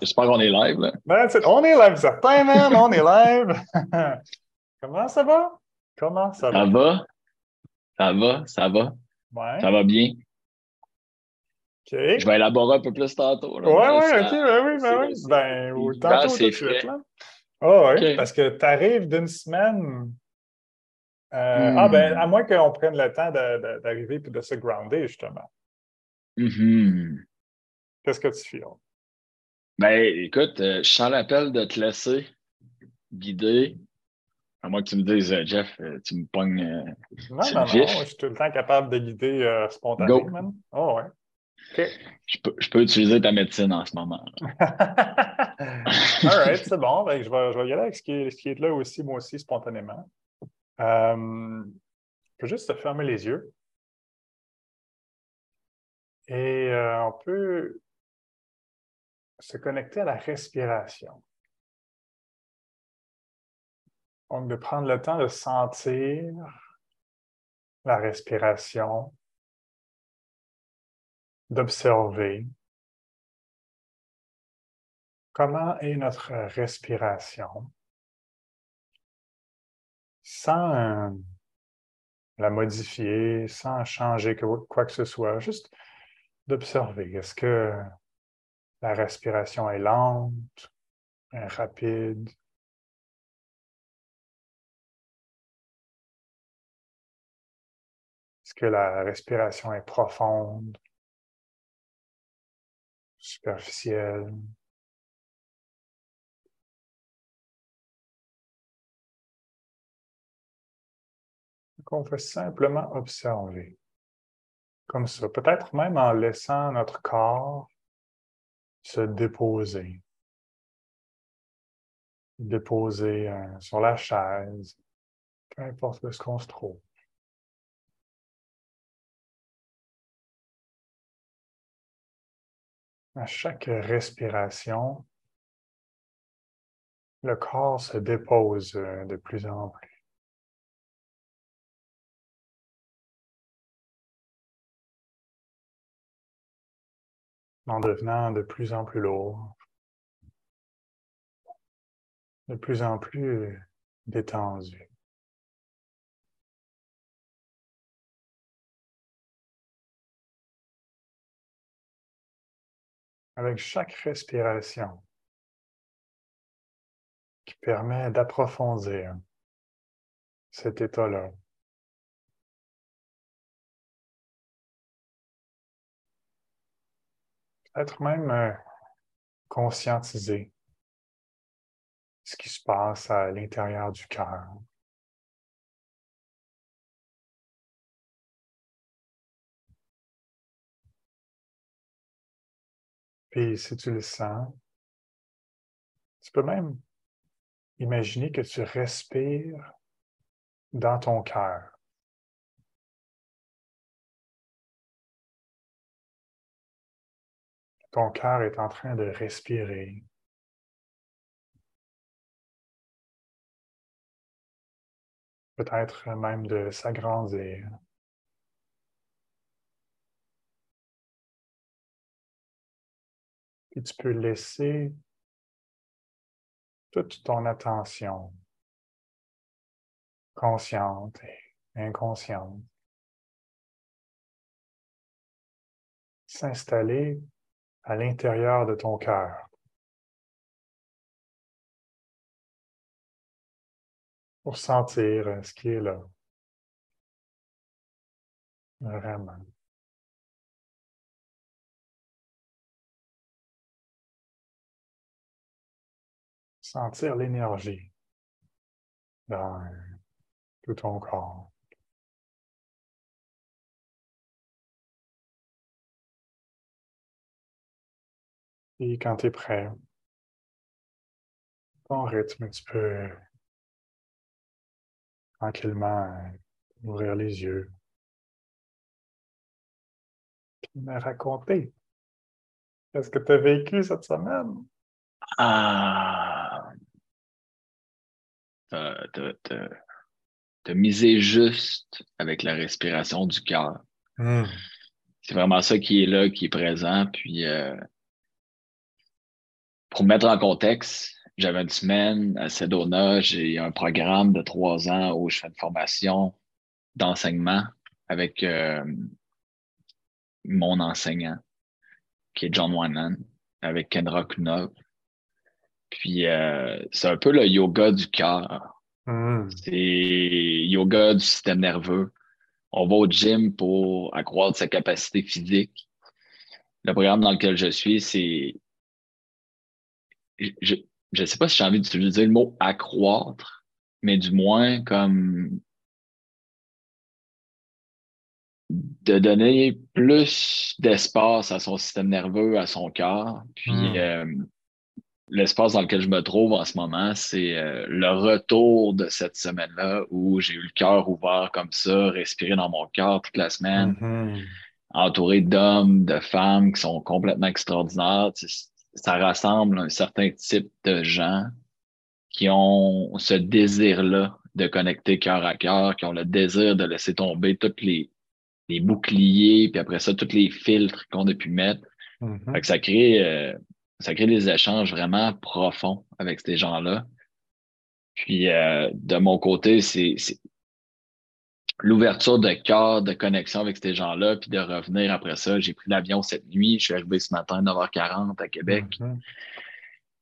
J'espère qu'on est live. Là. Ben, on est live, certain, man. On est live. Comment ça va? Comment ça va? Ça va? Ça va? Ça va? Ouais. Ça va bien? OK. Je vais élaborer un peu plus tantôt. Là, Ouais, ouais, ça- ok, ben oui, ben oui. Ben, ou tantôt tout de suite, là. Ah ouais, Ok. parce que tu arrives d'une semaine. euh, Hmm. Ah, ben, à moins qu'on prenne le temps d'arriver et de se grounder, justement. Mhm. Qu'est-ce que tu fais? Ben, écoute, euh, je sens l'appel de te laisser guider. À moins que tu me dises, euh, Jeff, euh, tu me pognes. Non, non, non, je suis tout le temps capable de guider spontanément. Go. Oh, ouais. OK. je, peux, je peux utiliser ta médecine en ce moment. All right, c'est bon. Ben, je, vais, je vais y aller avec ce qui, est, ce qui est là aussi, moi aussi, spontanément. Je peux juste te fermer les yeux. Et on peut se connecter à la respiration. Donc, de prendre le temps de sentir la respiration, d'observer comment est notre respiration sans la modifier, sans changer quoi que ce soit, juste d'observer. Est-ce que la respiration est lente, rapide? Est-ce que la respiration est profonde, superficielle? Donc, on va simplement observer, comme ça, peut-être même en laissant notre corps se déposer, déposer euh, sur la chaise, peu importe où est-ce qu'on se trouve. À chaque respiration, le corps se dépose euh, de plus en plus. En devenant de plus en plus lourd, de plus en plus détendu. Avec chaque respiration qui permet d'approfondir cet état-là, peut-être même euh, conscientiser ce qui se passe à l'intérieur du cœur. Puis si tu le sens, tu peux même imaginer que tu respires dans ton cœur. Ton cœur est en train de respirer. Peut-être même de s'agrandir. Puis tu peux laisser toute ton attention, consciente et inconsciente, s'installer à l'intérieur de ton cœur. Pour sentir euh, ce qui est là. Vraiment. Sentir l'énergie dans tout ton corps. Et quand tu es prêt, ton rythme, tu peux tranquillement euh, ouvrir les yeux. Puis me raconter. Qu'est-ce que tu as vécu cette semaine? Ah! T'as misé juste avec la respiration du cœur. C'est vraiment ça qui est là, qui est présent. Puis, euh, pour mettre en contexte, j'avais une semaine à Sedona, j'ai un programme de trois ans où je fais une formation d'enseignement avec euh, mon enseignant, qui est John Wyman, avec Kendra Kunov. Puis euh, c'est un peu le yoga du cœur. Hmm. C'est yoga du système nerveux. On va au gym pour accroître sa capacité physique. Le programme dans lequel je suis, c'est. Je ne sais pas si j'ai envie d'utiliser le mot accroître, mais du moins comme de donner plus d'espace à son système nerveux, à son cœur. Puis hmm. euh, l'espace dans lequel je me trouve en ce moment, c'est euh, le retour de cette semaine-là où j'ai eu le cœur ouvert comme ça, respirer dans mon cœur toute la semaine, mm-hmm. entouré d'hommes, de femmes qui sont complètement extraordinaires. Ça rassemble un certain type de gens qui ont ce désir-là de connecter cœur à cœur, qui ont le désir de laisser tomber toutes les, les boucliers, puis après ça, tous les filtres qu'on a pu mettre. Mm-hmm. ça crée euh, ça crée des échanges vraiment profonds avec ces gens-là. Puis euh, de mon côté, c'est l'ouverture de cœur, de connexion avec ces gens-là, puis de revenir après ça. J'ai pris l'avion cette nuit, je suis arrivé ce matin à 9h40 à Québec. Mm-hmm.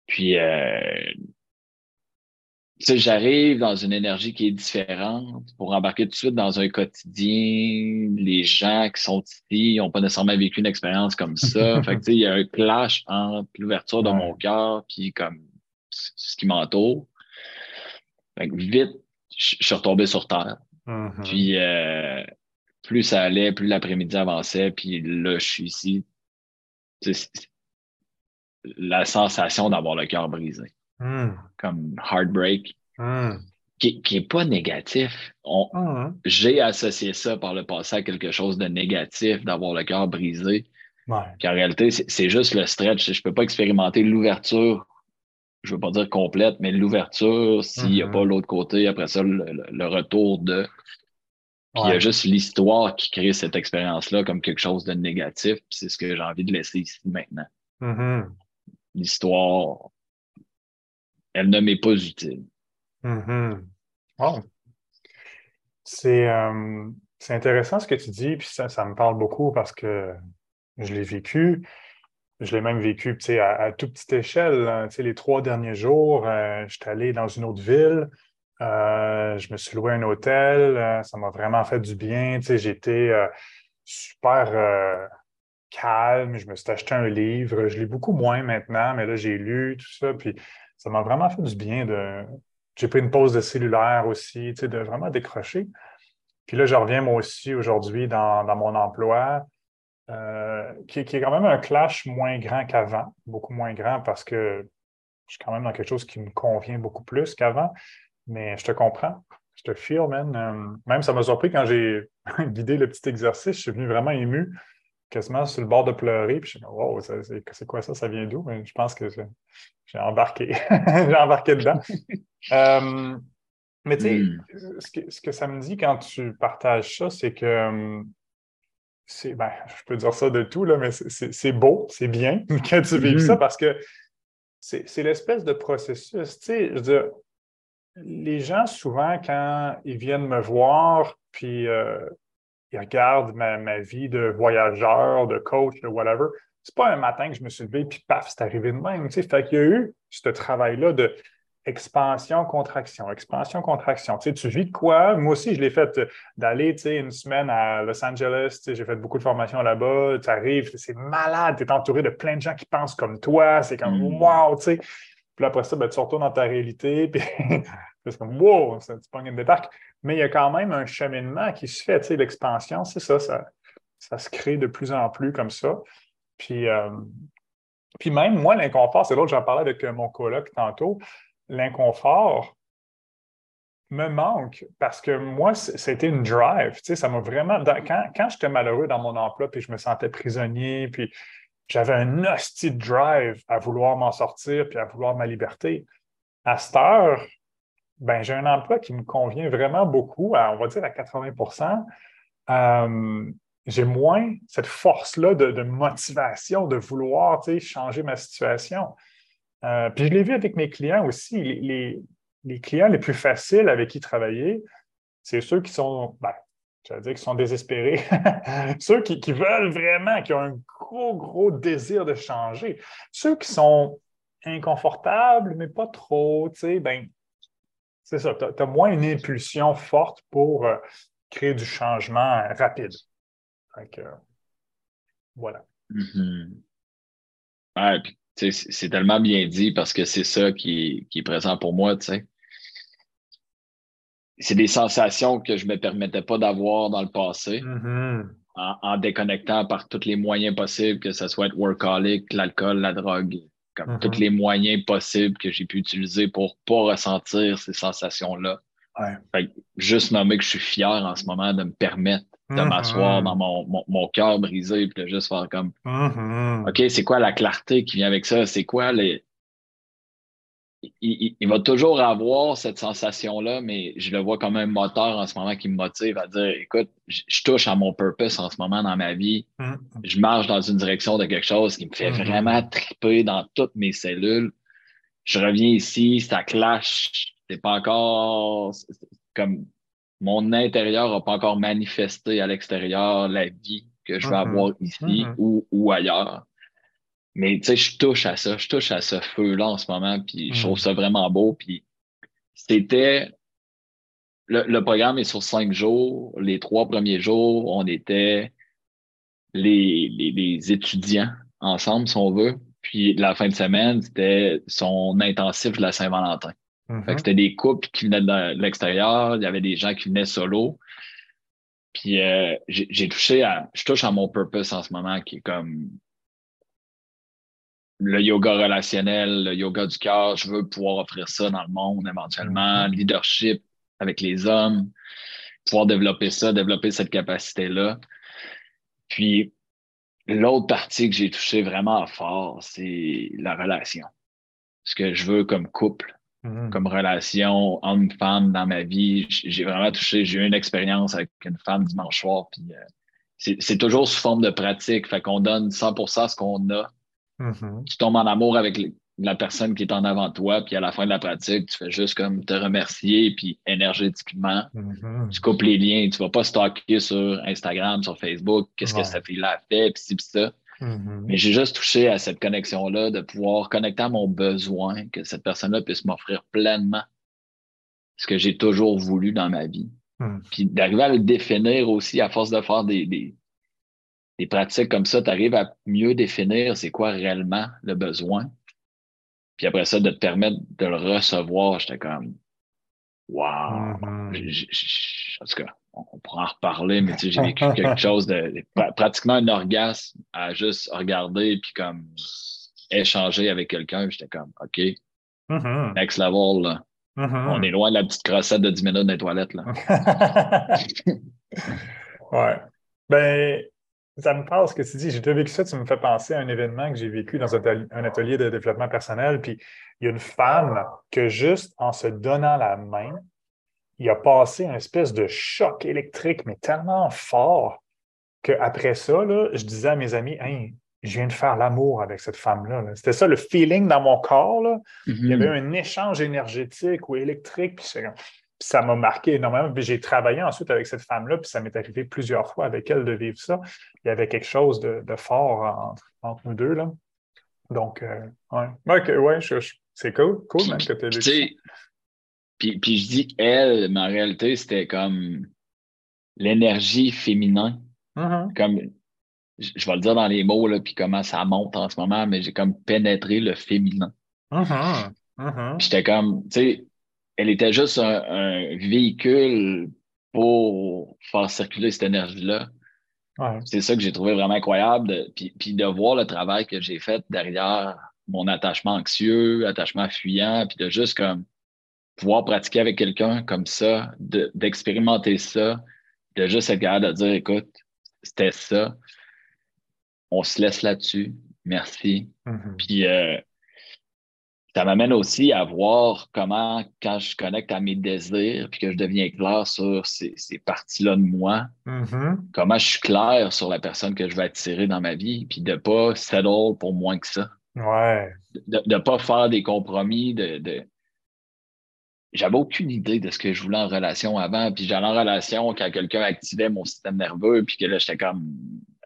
Puis euh, j'arrive dans une énergie qui est différente pour embarquer tout de suite dans un quotidien. Les gens qui sont ici n'ont pas nécessairement vécu une expérience comme ça. fait que, il y a un clash entre l'ouverture de mon cœur puis comme ce qui m'entoure. vite, je suis retombé sur terre. Mm-hmm. Puis euh, plus ça allait, plus l'après-midi avançait, puis là, je suis ici. la sensation d'avoir le cœur brisé. Hmm. comme heartbreak, hmm. qui n'est pas négatif. Hmm. J'ai associé ça par le passé à quelque chose de négatif, d'avoir le cœur brisé. en réalité, c'est juste le stretch. Je ne peux pas expérimenter l'ouverture, je ne veux pas dire complète, mais l'ouverture s'il n'y a pas l'autre côté, après ça, le, retour de. Puis il y a juste l'histoire qui crée cette expérience-là comme quelque chose de négatif. C'est ce que j'ai envie de laisser ici maintenant. Mm-hmm. L'histoire elle ne m'est pas utile. Mm-hmm. Euh, c'est intéressant ce que tu dis, puis ça, me parle beaucoup parce que je l'ai vécu. Je l'ai même vécu à, à toute petite échelle. Hein. Les trois derniers jours, euh, je allé dans une autre ville. Euh, je me suis loué un hôtel. ça m'a vraiment fait du bien. J'étais super calme. Je me suis acheté un livre. Je lis beaucoup moins maintenant, mais là, j'ai lu tout ça. Puis ça m'a vraiment fait du bien de. J'ai pris une pause de cellulaire aussi, de vraiment décrocher. Puis là, je reviens moi aussi aujourd'hui dans, mon emploi, euh, qui, est quand même un clash moins grand qu'avant, beaucoup moins grand parce que je suis quand même dans quelque chose qui me convient beaucoup plus qu'avant. Mais je te comprends. Je te feel, man. Euh, même ça m'a surpris quand j'ai guidé le petit exercice. Je suis venu vraiment ému quasiment sur le bord de pleurer. Puis je suis dit, wow, c'est quoi ça? Ça vient d'où? Je pense que j'ai embarqué. j'ai embarqué dedans. Euh, mais tu sais, hmm. ce, que, ça me dit quand tu partages ça, c'est que c'est, ben, je peux dire ça de tout, là, mais c'est beau, c'est bien quand tu vis ça hmm. parce que c'est l'espèce de processus. Tu sais, je veux dire, les gens, souvent, quand ils viennent me voir, puis euh, ils regardent ma, vie de voyageur, de coach, de whatever. C'est pas un matin que je me suis levé puis paf, c'est arrivé de même. Tu sais. Fait qu'il y a eu ce travail-là de expansion, contraction, expansion, contraction. Tu, sais, tu vis de quoi? Moi aussi, je l'ai fait euh, d'aller tu sais, une semaine à Los Angeles. Tu sais, j'ai fait beaucoup de formations là-bas. Tu arrives, c'est malade. Tu es entouré de plein de gens qui pensent comme toi. C'est comme mm. wow, tu sais. Puis après ça, ben, tu retournes dans ta réalité. Puis c'est comme wow, ça, tu pognes une débarque mais il y a quand même un cheminement qui se fait. Tu sais, l'expansion, c'est ça, ça, se crée de plus en plus comme ça. Puis, euh, puis même moi, l'inconfort, c'est l'autre, j'en parlais avec euh, mon coloc tantôt, l'inconfort me manque parce que moi, c'était une drive. Tu sais, ça m'a vraiment. Quand, quand j'étais malheureux dans mon emploi, puis je me sentais prisonnier, puis j'avais un hostie drive à vouloir m'en sortir, puis à vouloir ma liberté. À cette heure, ben, j'ai un emploi qui me convient vraiment beaucoup, on va dire à 80% euh, J'ai moins cette force-là de, motivation, de vouloir changer ma situation. Euh, puis je l'ai vu avec mes clients aussi. Les, clients les plus faciles avec qui travailler, c'est ceux qui sont, ben, dire qui sont désespérés, ceux qui, veulent vraiment, qui ont un gros, gros désir de changer. Ceux qui sont inconfortables, mais pas trop, tu sais, ben, c'est ça, tu as, moins une impulsion forte pour euh, créer du changement rapide. Donc, voilà. Mm-hmm. C'est tellement bien dit parce que c'est ça qui, est présent pour moi, tu sais. C'est des sensations que je ne me permettais pas d'avoir dans le passé. Mm-hmm. En, déconnectant par tous les moyens possibles, que ce soit être workaholic, l'alcool, la drogue, comme mm-hmm. tous les moyens possibles que j'ai pu utiliser pour pas ressentir ces sensations-là. juste nommer que je suis fier en ce moment de me permettre de m'asseoir dans mon, mon, mon cœur brisé puis de juste faire comme mm-hmm. OK, c'est quoi la clarté qui vient avec ça? C'est quoi les. Il, il, va toujours avoir cette sensation-là, mais je le vois comme un moteur en ce moment qui me motive à dire écoute, je, touche à mon purpose en ce moment dans ma vie. Mm-hmm. Je marche dans une direction de quelque chose qui me fait Mm-hmm. vraiment triper dans toutes mes cellules. Je reviens ici, ça clash. C'est pas encore comme mon intérieur n'a pas encore manifesté à l'extérieur la vie que je vais Mhm. avoir ici Mhm. ou, ou ailleurs. Mais tu sais, je touche à ça, je touche à ce feu-là en ce moment, puis je trouve Mhm. ça vraiment beau. Puis c'était. Le, le programme est sur cinq jours. Les trois premiers jours, on était les, les, les étudiants ensemble, si on veut. Puis la fin de semaine, c'était son intensif de la Saint-Valentin. Mhm. c'était des couples qui venaient de l'extérieur, il y avait des gens qui venaient solo. Puis euh, j'ai touché à. Je touche à mon purpose en ce moment qui est comme le yoga relationnel, le yoga du cœur. Je veux pouvoir offrir ça dans le monde éventuellement. Leadership avec les hommes, pouvoir développer ça, développer cette capacité-là. Puis l'autre partie que j'ai touché vraiment fort, c'est la relation. Ce que je veux comme couple Mhm. comme relation homme-femme dans ma vie. J'ai vraiment touché, j'ai eu une expérience avec une femme dimanche soir, puis euh, c'est c'est toujours sous forme de pratique, fait qu'on donne 100% ce qu'on a. Mhm. Tu tombes en amour avec la personne qui est en avant de toi, puis à la fin de la pratique, tu fais juste comme te remercier, puis énergétiquement, Mhm. tu coupes les liens. Tu vas pas stalker sur Instagram, sur Facebook, qu'est-ce Ouais. que cette fille-là a fait, puis ci, puis ça. Mhm. Mais j'ai juste touché à cette connexion-là, de pouvoir connecter à mon besoin, que cette personne-là puisse m'offrir pleinement ce que j'ai toujours voulu dans ma vie. Mhm. Puis d'arriver à le définir aussi, à force de faire des, des, des pratiques comme ça, tu arrives à mieux définir c'est quoi réellement le besoin. Puis après ça, de te permettre de le recevoir, j'étais comme Wow! Mhm. J- j- j- En tout cas, on pourra en reparler, mais tu sais, j'ai vécu quelque chose de, de- pra- pratiquement un orgasme à juste regarder puis comme échanger avec quelqu'un. J'étais comme OK, Mhm. next level, là. Mhm. On est loin de la petite crossette de 10 minutes dans les toilettes. Là. ouais. Ben, ça me parle ce que tu dis. J'ai déjà vécu ça. Tu me fais penser à un événement que j'ai vécu dans un atelier de développement personnel. Puis il y a une femme que juste en se donnant la main, il a passé un espèce de choc électrique, mais tellement fort qu'après ça, là, je disais à mes amis, Hey, je viens de faire l'amour avec cette femme-là. là. C'était ça le feeling dans mon corps. Là. Il y avait un échange énergétique ou électrique, puis, ça m'a marqué énormément. Puis j'ai travaillé ensuite avec cette femme-là, puis ça m'est arrivé plusieurs fois avec elle de vivre ça. Il y avait quelque chose de, de fort entre, entre nous deux. Là. Donc, euh, ouais. Ok, ouais, c'est cool, cool même que tu aies Tu vécu ça. sais, puis, puis je dis elle, mais en réalité, c'était comme l'énergie féminin. Mhm. Comme, je vais le dire dans les mots, là, puis comment ça monte en ce moment, mais j'ai comme pénétré le féminin. Mhm. Mhm. Puis j'étais comme, tu sais, elle était juste un, un véhicule pour faire circuler cette énergie-là. Ouais. C'est ça que j'ai trouvé vraiment incroyable. De, puis, puis de voir le travail que j'ai fait derrière mon attachement anxieux, attachement fuyant, puis de juste comme pouvoir pratiquer avec quelqu'un comme ça, de- d'expérimenter ça, de juste être capable de dire, écoute, c'était ça. On se laisse là-dessus. Merci. Mhm. Puis euh, ça m'amène aussi à voir comment, quand je connecte à mes désirs, puis que je deviens clair sur ces, ces parties-là de moi, Mhm. comment je suis clair sur la personne que je vais attirer dans ma vie, puis de pas settle pour moins que ça. Ouais. De ne pas faire des compromis, de, j'avais aucune idée de ce que je voulais en relation avant. Puis j'allais en relation quand quelqu'un activait mon système nerveux, puis que là, j'étais comme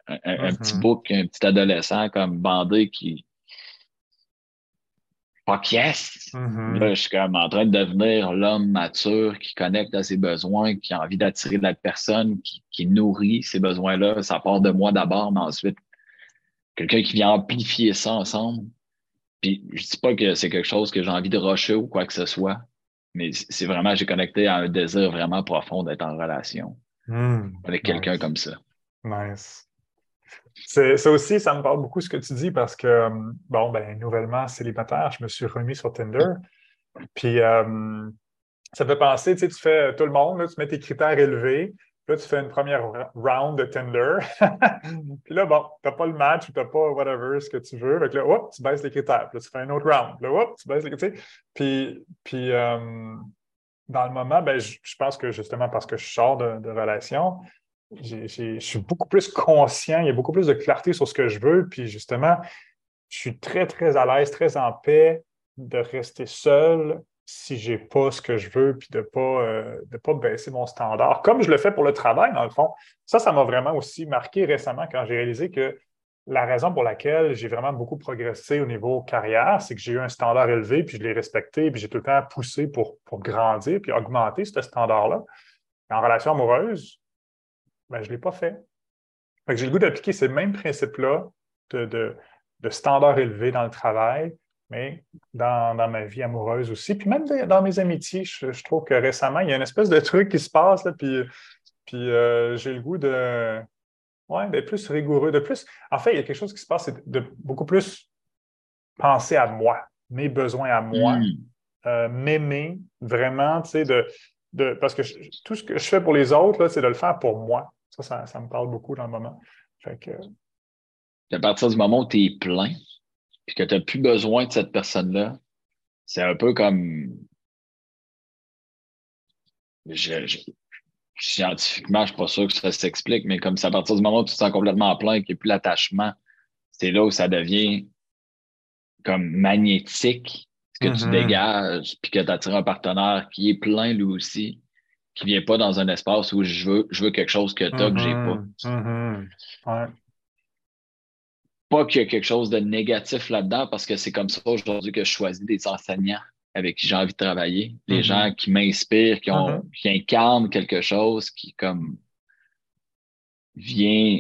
un, petit mm-hmm. bouc, un petit adolescent comme bandé qui. Pas yes! Mm-hmm. Là, je suis comme en train de devenir l'homme mature qui connecte à ses besoins, qui a envie d'attirer la personne, qui, qui nourrit ces besoins-là. Ça part de moi d'abord, mais ensuite, quelqu'un qui vient amplifier ça ensemble. Puis je dis pas que c'est quelque chose que j'ai envie de rusher ou quoi que ce soit, mais c'est vraiment, j'ai connecté à un désir vraiment profond d'être en relation hmm. avec quelqu'un comme ça. Nice. Ça aussi, ça me parle beaucoup ce que tu dis parce que, euh, bon, ben, nouvellement célibataire, je me suis remis sur Tinder. Puis, euh, ça fait penser, tu sais, tu fais tout le monde, tu mets tes critères élevés, là, tu fais une première round de Tinder. puis là, bon, tu n'as pas le match ou tu n'as pas whatever, ce que tu veux. Fait là, hop, tu baisses les critères. Puis là, tu fais un autre round. Là, hop, tu baisses les critères. Puis, puis euh, dans le moment, ben, je, pense que justement parce que je sors de, de relation, je suis beaucoup plus conscient, il y a beaucoup plus de clarté sur ce que je veux. Puis justement, je suis très, très à l'aise, très en paix de rester seul si je n'ai pas ce que je veux, puis de pas, euh, pas baisser mon standard. Comme je le fais pour le travail, dans le fond. Ça, ça m'a vraiment aussi marqué récemment quand j'ai réalisé que la raison pour laquelle j'ai vraiment beaucoup progressé au niveau carrière, c'est que j'ai eu un standard élevé, puis je l'ai respecté, puis j'ai tout le temps poussé pour, pour grandir, puis augmenter ce standard-là. En relation amoureuse, ben, je ne l'ai pas fait. j'ai le goût d'appliquer ces mêmes principes-là de, de, de standard élevé dans le travail, mais dans, ma vie amoureuse aussi. Puis même dans mes amitiés, je, trouve que récemment, il y a une espèce de truc qui se passe, là, puis, puis euh, j'ai le goût de ouais, d'être plus rigoureux, de plus. En fait, il y a quelque chose qui se passe, c'est de beaucoup plus penser à moi, mes besoins à moi, mm. euh, m'aimer vraiment, tu sais, de, de, parce que tout ce que je fais pour les autres, c'est de le faire pour moi. Ça, ça, me parle beaucoup dans le moment. Fait que... À partir du moment où tu es plein, puis que tu n'as plus besoin de cette personne-là, c'est un peu comme. scientifiquement, je ne suis pas sûr que ça s'explique, mais comme c'est à partir du moment où tu te sens complètement plein et qu'il n'y a plus l'attachement, c'est là où ça devient comme magnétique, ce que tu mm-hmm. dégages, puis que tu attires un partenaire qui est plein lui aussi, qui ne vient pas dans un espace où je veux, je veux quelque chose que tu as que j'ai pas. Mm-hmm. Mm-hmm. Pas qu'il y a quelque chose de négatif là-dedans, parce que c'est comme ça aujourd'hui que je choisis des enseignants avec qui j'ai envie de travailler, des mm-hmm. gens qui m'inspirent, qui, ont, mm-hmm. qui incarnent quelque chose, qui comme vient,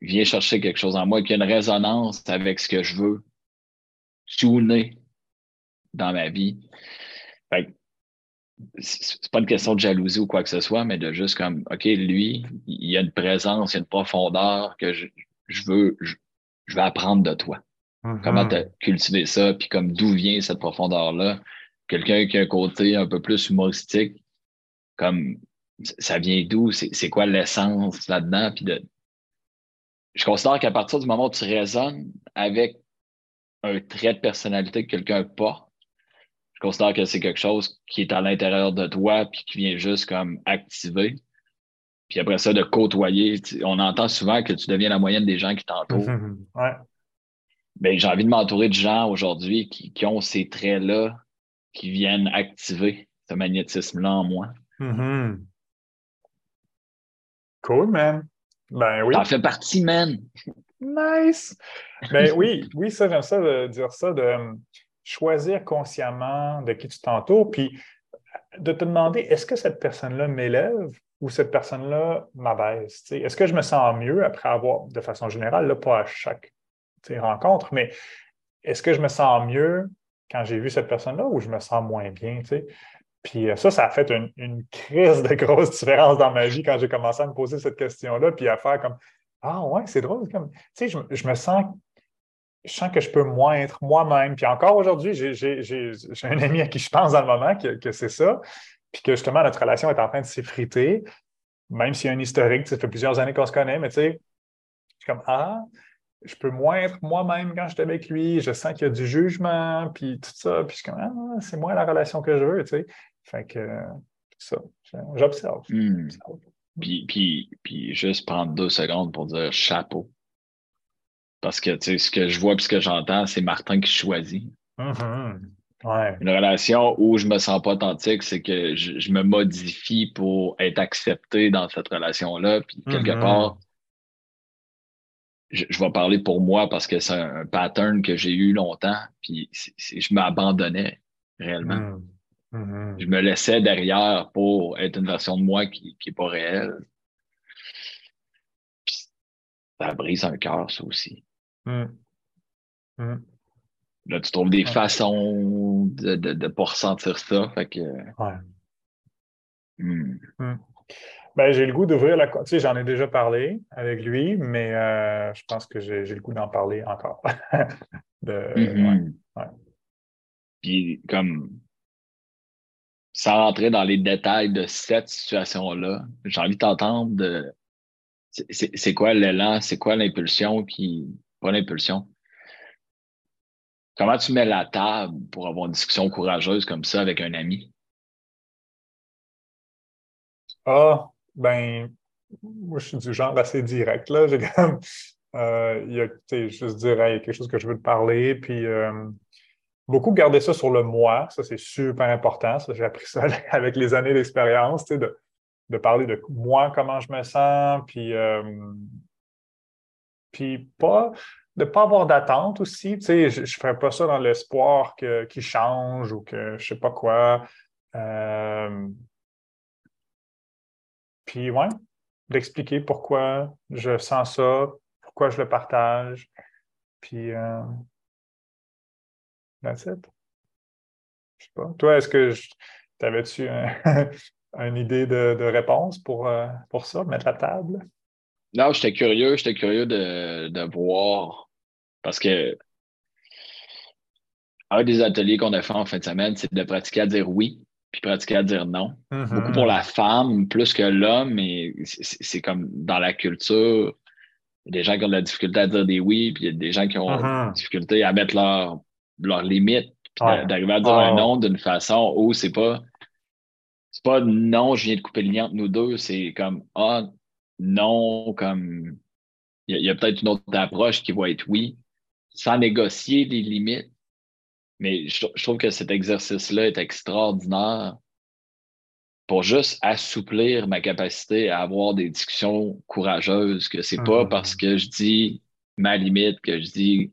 vient chercher quelque chose en moi, qui a une résonance avec ce que je veux tuner dans ma vie. Fait c'est pas une question de jalousie ou quoi que ce soit, mais de juste comme, OK, lui, il y a une présence, il y a une profondeur que je, je veux, je vais apprendre de toi. Comment tu as cultivé ça, puis comme d'où vient cette profondeur-là? Quelqu'un qui a un côté un peu plus humoristique, comme ça vient d'où, c'est quoi l'essence là-dedans, puis de... Je considère qu'à partir du moment où tu résonnes avec un trait de personnalité que quelqu'un pas, je considère que c'est quelque chose qui est à l'intérieur de toi, puis qui vient juste comme activer. Puis après ça, de côtoyer. On entend souvent que tu deviens la moyenne des gens qui t'entourent. ouais. Ben, j'ai envie de m'entourer de gens aujourd'hui qui, ont ces traits-là, qui viennent activer ce magnétisme-là en moi. Mm-hmm. Cool, man. Ben oui. Ça fait partie, man. Nice. Ben oui, oui, ça, j'aime ça de dire ça, de choisir consciemment de qui tu t'entoures, puis de te demander est-ce que cette personne-là m'élève? Ou cette personne-là m'abaisse? Est-ce que je me sens mieux après avoir, de façon générale, là, pas à chaque rencontre, mais est-ce que je me sens mieux quand j'ai vu cette personne-là ou je me sens moins bien? Puis euh, ça, ça a fait une, crise de grosse différence dans ma vie quand j'ai commencé à me poser cette question-là, puis à faire comme Ah ouais, c'est drôle. Comme, je, je me sens je sens que je peux moins être moi-même. Puis encore aujourd'hui, j'ai un ami à qui je pense dans le moment que c'est ça puis que justement notre relation est en train de s'effriter, même s'il y a un historique, ça fait plusieurs années qu'on se connaît, mais tu sais, je suis comme Ah, je peux moins être moi-même quand je suis avec lui, je sens qu'il y a du jugement, puis tout ça, puis je suis comme Ah, c'est moi la relation que je veux, tu sais. Fait que ça, j'observe. Hmm. Puis, puis, puis juste prendre deux secondes pour dire chapeau. Parce que ce que je vois et ce que j'entends, c'est Martin qui choisit. Une relation où je me sens pas authentique, c'est que je, me modifie pour être accepté dans cette relation-là. Puis quelque Mm-hmm. part, je, vais parler pour moi parce que c'est un, pattern que j'ai eu longtemps. Puis je m'abandonnais réellement. Mm-hmm. Je me laissais derrière pour être une version de moi qui n'est pas réelle. Puis ça brise un cœur, ça aussi. Mm. Là, tu trouves des façons de ne de, pas ressentir ça. Fait que. Ouais. Hmm. Mm. Ben, j'ai le goût d'ouvrir la. Tu sais, j'en ai déjà parlé avec lui, mais euh, je pense que j'ai le goût d'en parler encore. de. Ouais. Puis, comme. Sans rentrer dans les détails de cette situation-là, j'ai envie de t'entendre de. C'est quoi l'élan, c'est quoi l'impulsion qui. Pas l'impulsion, Comment tu mets la table pour avoir une discussion courageuse comme ça avec un ami? Ah, ben, moi, je suis du genre assez direct, là. J'ai comme, euh, il y a, juste dire, il y a quelque chose que je veux te parler, puis euh, beaucoup garder ça sur le moi, ça, c'est super important. Ça, j'ai appris ça avec les années d'expérience, de, de, parler de moi, comment je me sens, puis, euh, puis pas de ne pas avoir d'attente aussi. Tu sais, je ne ferais pas ça dans l'espoir qu'il change ou que je ne sais pas quoi. Euh... Puis, ouais, d'expliquer pourquoi je sens ça, pourquoi je le partage. Puis, euh... that's it. Je sais pas. Toi, est-ce que je... t'avais-tu un... une idée de, de réponse pour, euh, pour ça, mettre la table? Non, j'étais curieux, j'étais curieux de, de voir parce que un des ateliers qu'on a fait en fin de semaine, c'est de pratiquer à dire oui, puis pratiquer à dire non. Mm-hmm. Beaucoup pour la femme, plus que l'homme, mais c'est comme dans la culture. Il y a des gens qui ont de la difficulté à dire des oui, puis il y a des gens qui ont de la difficulté à mettre leurs leur limites, puis d'arriver à dire Oh. un non d'une façon où c'est pas c'est pas non, je viens de couper le lien entre nous deux, c'est comme ah non, comme il y a, peut-être une autre approche qui va être oui, sans négocier les limites. Mais je, je trouve que cet exercice-là est extraordinaire pour juste assouplir ma capacité à avoir des discussions courageuses, que c'est pas Mhm. parce que je dis ma limite, que je dis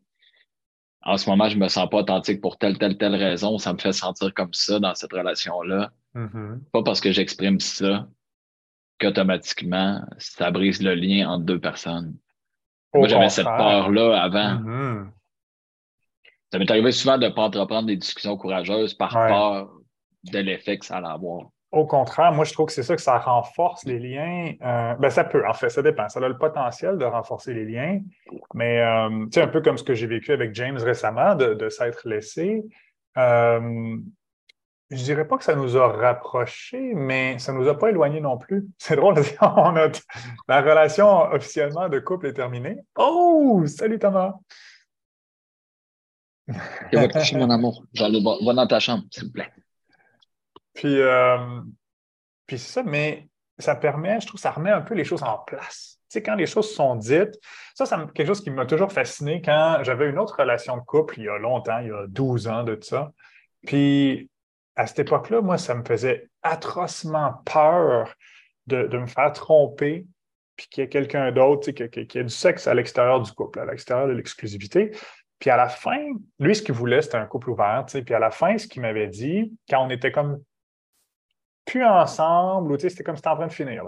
en ce moment, je me sens pas authentique pour telle, telle, telle raison, ça me fait sentir comme ça dans cette relation-là. Mhm. Pas parce que j'exprime ça qu'automatiquement, ça brise le lien entre deux personnes. Au Moi, j'avais cette peur-là avant. Mhm. Ça m'est arrivé souvent de ne pas entreprendre des discussions courageuses par Ouais. peur de l'effet que ça allait avoir. Au contraire, moi, je trouve que c'est ça que ça renforce les liens. Euh, ben, ça peut, en fait, ça dépend. Ça a le potentiel de renforcer les liens. Mais, euh, tu sais, un peu comme ce que j'ai vécu avec James récemment, de, de s'être laissé. Euh, je dirais pas que ça nous a rapprochés, mais ça nous a pas éloignés non plus. C'est drôle, on a, la relation officiellement de couple est terminée. Oh, salut Thomas! Ok, va te coucher, mon amour. J'allais va, va dans ta chambre, s'il vous plaît. Puis, euh, puis c'est ça, mais ça permet, je trouve, ça remet un peu les choses en place. Tu sais, quand les choses sont dites, ça, c'est quelque chose qui m'a toujours fasciné quand j'avais une autre relation de couple il y a longtemps, il y a 12 ans de ça. Puis, à cette époque-là, moi, ça me faisait atrocement peur de, me faire tromper, puis qu'il y ait quelqu'un d'autre, tu sais, qui, ait du sexe à l'extérieur du couple, à l'extérieur de l'exclusivité. Puis à la fin, lui, ce qu'il voulait, c'était un couple ouvert. tu sais. Puis à la fin, ce qu'il m'avait dit, quand on était comme plus ensemble, ou tu sais, c'était comme si c'était en train de finir.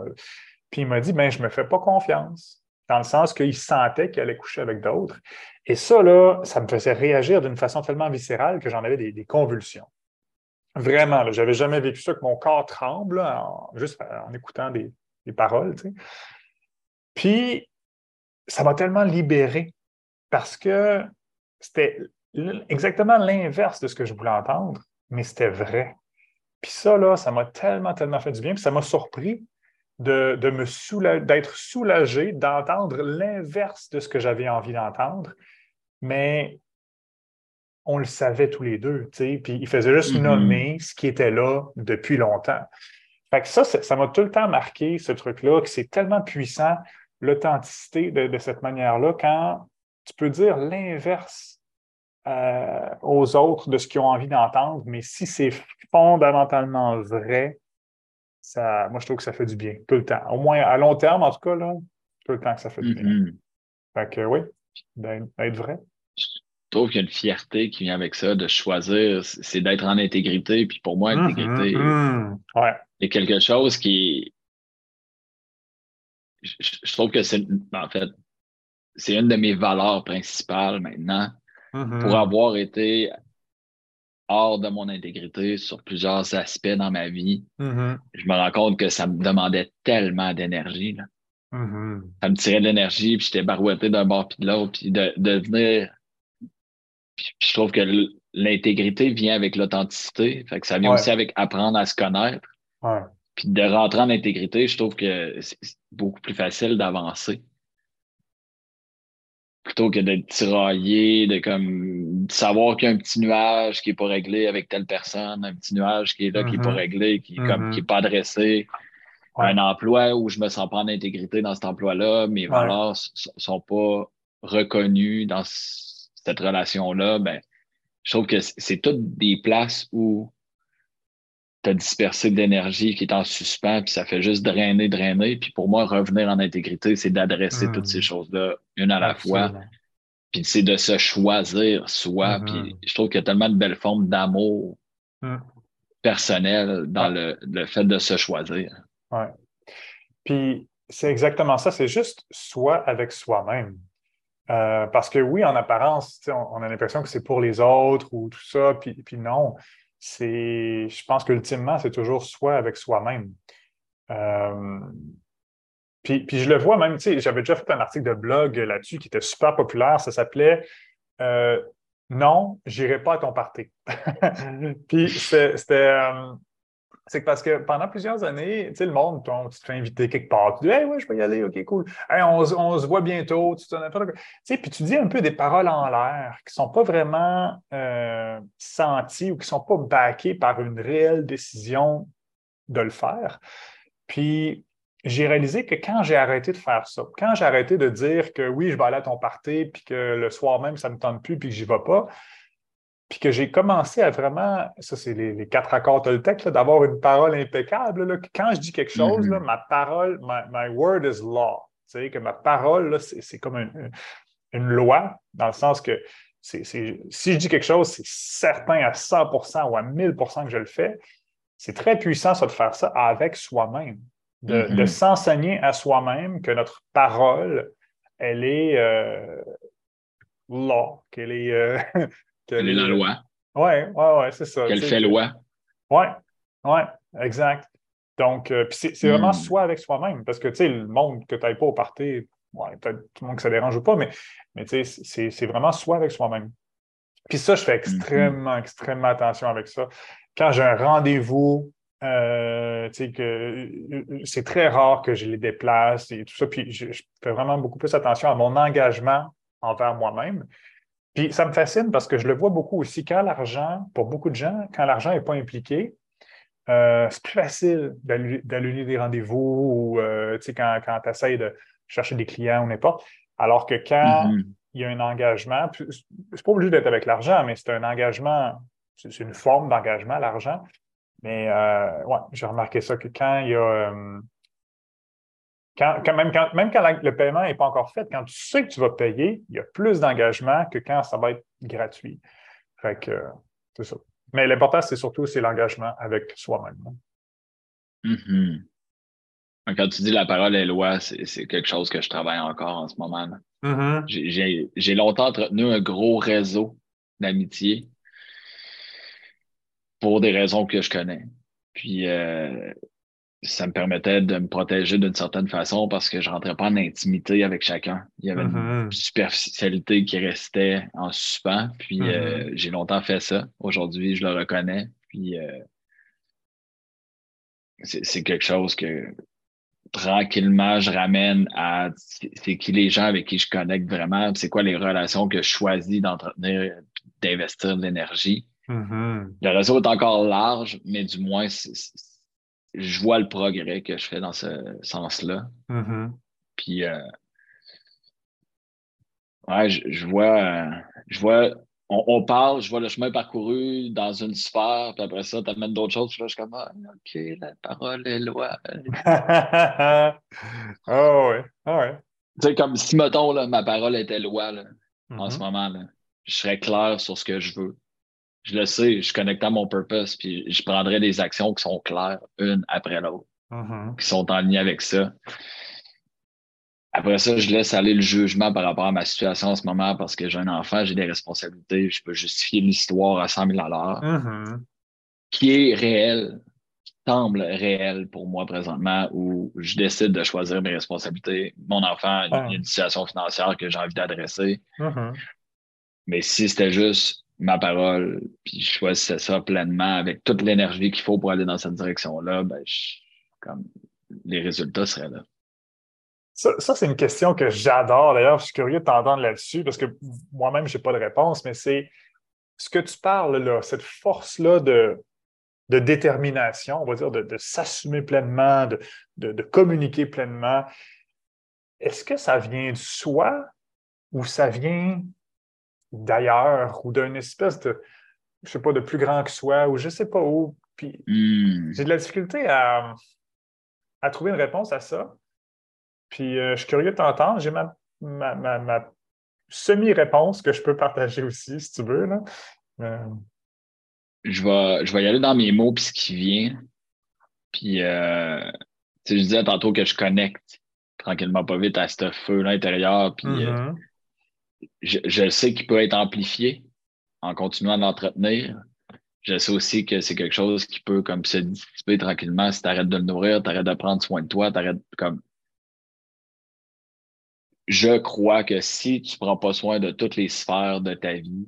Puis il m'a dit, ben, je me fais pas confiance, dans le sens qu'il sentait qu'il allait coucher avec d'autres. Et ça, là, ça me faisait réagir d'une façon tellement viscérale que j'en avais des convulsions. Vraiment, là, j'avais jamais vécu ça, que mon corps tremble, en- juste en écoutant des, paroles. Puis, ça m'a tellement libéré parce que c'était exactement l'inverse de ce que je voulais entendre, mais c'était vrai. Puis ça, là, ça m'a tellement, tellement fait du bien. Puis ça m'a surpris de, d'être soulagé, d'entendre l'inverse de ce que j'avais envie d'entendre. Mais on le savait tous les deux, tu sais. Puis il faisait juste Mhm. nommer ce qui était là depuis longtemps. Fait que ça, ça m'a tout le temps marqué, ce truc-là, que c'est tellement puissant, l'authenticité de, de cette manière-là, quand tu peux dire l'inverse euh, aux autres de ce qu'ils ont envie d'entendre, mais si c'est fondamentalement vrai, ça, moi, je trouve que ça fait du bien tout le temps. Au moins, à long terme, en tout cas, là, tout le temps que ça fait du bien. Mhm. Fait que oui, d'être vrai. Je trouve qu'il y a une fierté qui vient avec ça, de choisir, c'est d'être en intégrité. Puis pour moi, l'intégrité Mhm, ouais. est quelque chose qui. Je, je trouve que c'est. En fait, c'est une de mes valeurs principales maintenant. Mhm. Pour avoir été hors de mon intégrité sur plusieurs aspects dans ma vie, Mhm, je me rends compte que ça me demandait tellement d'énergie. là. Ça me tirait de l'énergie, puis j'étais barouetté d'un bord puis de l'autre, puis de, de venir. Puis, puis je trouve que l'intégrité vient avec l'authenticité. Fait que ça vient Ouais. aussi avec apprendre à se connaître. Ouais. Puis de rentrer en intégrité, je trouve que c'est beaucoup plus facile d'avancer. Plutôt que d'être tiraillé, de comme de savoir qu'il y a un petit nuage qui n'est pas réglé avec telle personne, un petit nuage qui est là, qui n'est pas Mhm. réglé, qui est comme Mhm. qui est pas adressé. Ouais. Un emploi où je me sens pas en intégrité dans cet emploi-là, mes valeurs s- sont pas reconnues dans c- cette relation-là, ben, je trouve que c'est toutes des places où tu as dispersé de l'énergie qui est en suspens, puis ça fait juste drainer, drainer. Puis pour moi, revenir en intégrité, c'est d'adresser toutes ces choses-là une à la fois. Puis c'est de se choisir soi. Mhm. Puis je trouve qu'il y a tellement de belles formes d'amour personnel dans le, le fait de se choisir. Ouais. Puis c'est exactement ça, c'est juste soi avec soi-même. Euh, parce que oui, en apparence, on, a l'impression que c'est pour les autres ou tout ça, puis, non. C'est, je pense qu'ultimement, c'est toujours soi avec soi-même. Euh, puis, je le vois même, tu sais, j'avais déjà fait un article de blog là-dessus qui était super populaire, ça s'appelait euh, Non, j'irai pas à ton party. puis c'était. C'est que parce que pendant plusieurs années, tu sais, le monde, tu te fais inviter quelque part, tu dis Hey, ouais, je peux y aller, ok, cool. On, se- voit bientôt. Tu sais, puis tu dis un peu des paroles en l'air qui ne sont pas vraiment euh, senties ou qui ne sont pas backées par une réelle décision de le faire. Puis j'ai réalisé que quand j'ai arrêté de faire ça, quand j'ai arrêté de dire que oui, je vais aller à ton party, puis que le soir même, ça ne me tente plus, puis que j'y vais pas, puis que j'ai commencé à vraiment, ça c'est les, les quatre accords Toltec, d'avoir une parole impeccable. là, que quand je dis quelque chose, là, Mhm. ma parole, my, my word is law. Tu sais, que ma parole, c'est comme un- une loi, dans le sens que si je dis quelque chose, c'est certain à 100% ou à 1000% que je le fais. C'est très puissant, ça, de faire ça avec soi-même, de, Mhm. de s'enseigner à soi-même que notre parole, elle est euh, law, qu'elle est... euh, Quelle est la loi? Oui, oui, oui, c'est ça. Quelle fait que- loi? Oui, oui, exact. Donc, euh, c'est vraiment Hmm. soi avec soi-même, parce que, tu sais, le monde que tu n'ailles pas au party, ouais, peut-être tout le monde que ça dérange ou pas, mais, mais tu sais, c'est vraiment soi avec soi-même. Puis ça, je fais extrêmement, extrêmement attention avec ça. Quand j'ai un rendez-vous, euh, tu sais, que euh, c'est très rare que je les déplace et tout ça, puis je, je fais vraiment beaucoup plus attention à mon engagement envers moi-même. Puis ça me fascine parce que je le vois beaucoup aussi quand l'argent, pour beaucoup de gens, quand l'argent n'est pas impliqué, euh, c'est plus facile d'allu- d'allumer des rendez-vous ou euh, tu sais, quand, quand tu essaies de chercher des clients ou n'importe. Alors que quand Mhm. il y a un engagement, c'est pas obligé d'être avec l'argent, mais c'est un engagement, c'est c'est une forme d'engagement, l'argent. Mais euh, ouais, j'ai remarqué ça que quand il y a. quand, quand- même quand, même quand la- le paiement n'est pas encore fait, quand tu sais que tu vas payer, il y a plus d'engagement que quand ça va être gratuit. Fait que euh, c'est ça. Mais l'important, c'est surtout c'est l'engagement avec soi-même. hein. Mhm. Quand tu dis la parole est loi, c'est quelque chose que je travaille encore en ce moment. J'ai j'ai longtemps entretenu un gros réseau d'amitié pour des raisons que je connais. Puis euh, ça me permettait de me protéger d'une certaine façon parce que je rentrais pas en intimité avec chacun. Il y avait une Mhm. superficialité qui restait en suspens. Puis euh, j'ai longtemps fait ça. Aujourd'hui, je le reconnais. Puis euh, c'est quelque chose que tranquillement je ramène à c'est qui les gens avec qui je connecte vraiment, c'est quoi les relations que je choisis d'entretenir, d'investir de l'énergie. Mhm. Le réseau est encore large, mais du moins, c'est- je vois le progrès que je fais dans ce sens-là. Mhm. Puis, euh, Ouais, je, vois, je vois on, parle, je vois le chemin parcouru dans une sphère, puis après ça, tu amènes d'autres choses. je suis comme, ah, OK, la parole est loi. oh, ouais. Oh, ouais. Tu sais, comme si, mettons, là, ma parole était loi là, en ce mm-hmm. moment, là, je serais clair sur ce que je veux. Je le sais, je connecte à mon purpose, puis je prendrais des actions qui sont claires, une après l'autre, mm-hmm. qui sont en lien avec ça. Après ça, je laisse aller le jugement par rapport à ma situation en ce moment parce que j'ai un enfant, j'ai des responsabilités, je peux justifier l'histoire à 100 000 mm qui est réel, qui semble réel pour moi présentement, où je décide de choisir mes responsabilités. Mon enfant, il y a une situation financière que j'ai envie d'adresser. Mm-hmm. Mais si c'était juste ma parole, puis je choisissais ça pleinement avec toute l'énergie qu'il faut pour aller dans cette direction-là, ben, comme les résultats seraient là. Ça, c'est une question que j'adore. D'ailleurs, je suis curieux de t'entendre là-dessus parce que moi-même, je n'ai pas de réponse, mais c'est ce que tu parles là, cette force-là de, de détermination, on va dire, de, s'assumer pleinement, de, communiquer pleinement. Est-ce que ça vient de soi ou ça vient d'ailleurs ou d'une espèce de, je sais pas, de plus grand que soi ou je sais pas où? Puis hmm. j'ai de la difficulté à, à trouver une réponse à ça. Puis euh, je suis curieux de t'entendre. J'ai ma, ma, semi-réponse que je peux partager aussi, si tu veux. Là. Euh, je, vais, je vais y aller dans mes mots puis ce qui vient. Puis, euh, je disais tantôt que je connecte tranquillement pas vite à ce feu-là intérieur. Puis, mm-hmm. Je, sais qu'il peut être amplifié en continuant d'entretenir. Je sais aussi que c'est quelque chose qui peut comme se dissiper tranquillement si tu arrêtes de le nourrir, tu arrêtes de prendre soin de toi, tu arrêtes comme je crois que si tu ne prends pas soin de toutes les sphères de ta vie,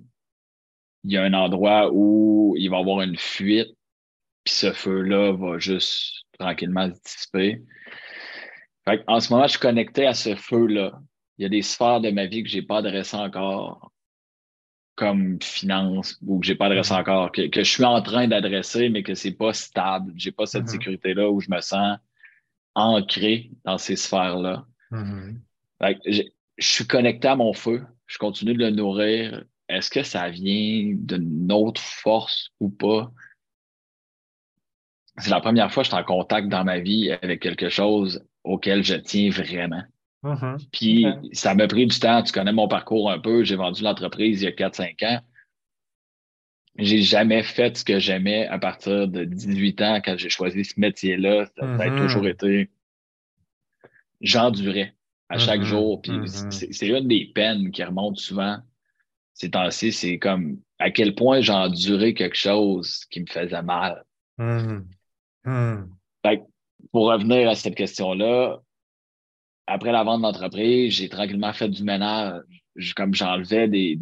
il y a un endroit où il va y avoir une fuite, puis ce feu-là va juste tranquillement se dissiper. en ce moment, je suis connecté à ce feu-là. Il y a des sphères de ma vie que je n'ai pas adressées encore, comme finance, ou que je n'ai pas adressé mm-hmm. encore, que, je suis en train d'adresser, mais que ce n'est pas stable. Je n'ai pas cette mm-hmm. sécurité-là où je me sens ancré dans ces sphères-là. Mm-hmm je, suis connecté à mon feu, je continue de le nourrir. Est-ce que ça vient d'une autre force ou pas? C'est la première fois que je suis en contact dans ma vie avec quelque chose auquel je tiens vraiment. Mm-hmm. Puis ça m'a pris du temps. Tu connais mon parcours un peu. J'ai vendu l'entreprise il y a 4-5 ans. J'ai jamais fait ce que j'aimais à partir de 18 ans quand j'ai choisi ce métier-là. Ça, a mm-hmm. toujours été j'endurais à chaque mm-hmm. jour. Puis c'est une des peines qui remonte souvent ces temps-ci. C'est comme à quel point j'ai enduré quelque chose qui me faisait mal. Mm-hmm. pour revenir à cette question-là, après la vente d'entreprise, j'ai tranquillement fait du ménage. Comme j'enlevais des,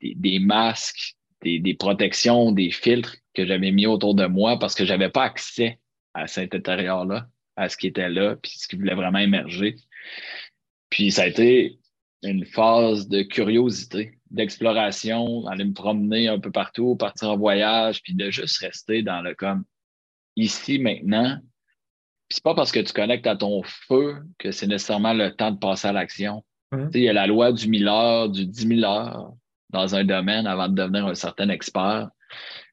des, masques, des, protections, des filtres que j'avais mis autour de moi parce que je n'avais pas accès à cet intérieur-là, à ce qui était là, puis ce qui voulait vraiment émerger. Puis ça a été une phase de curiosité, d'exploration, aller me promener un peu partout, partir en voyage, puis de juste rester dans le comme ici, maintenant. Puis c'est pas parce que tu connectes à ton feu que c'est nécessairement le temps de passer à l'action. Mmh. Il y a la loi du 1000 heures, du 10 000 heures dans un domaine avant de devenir un certain expert.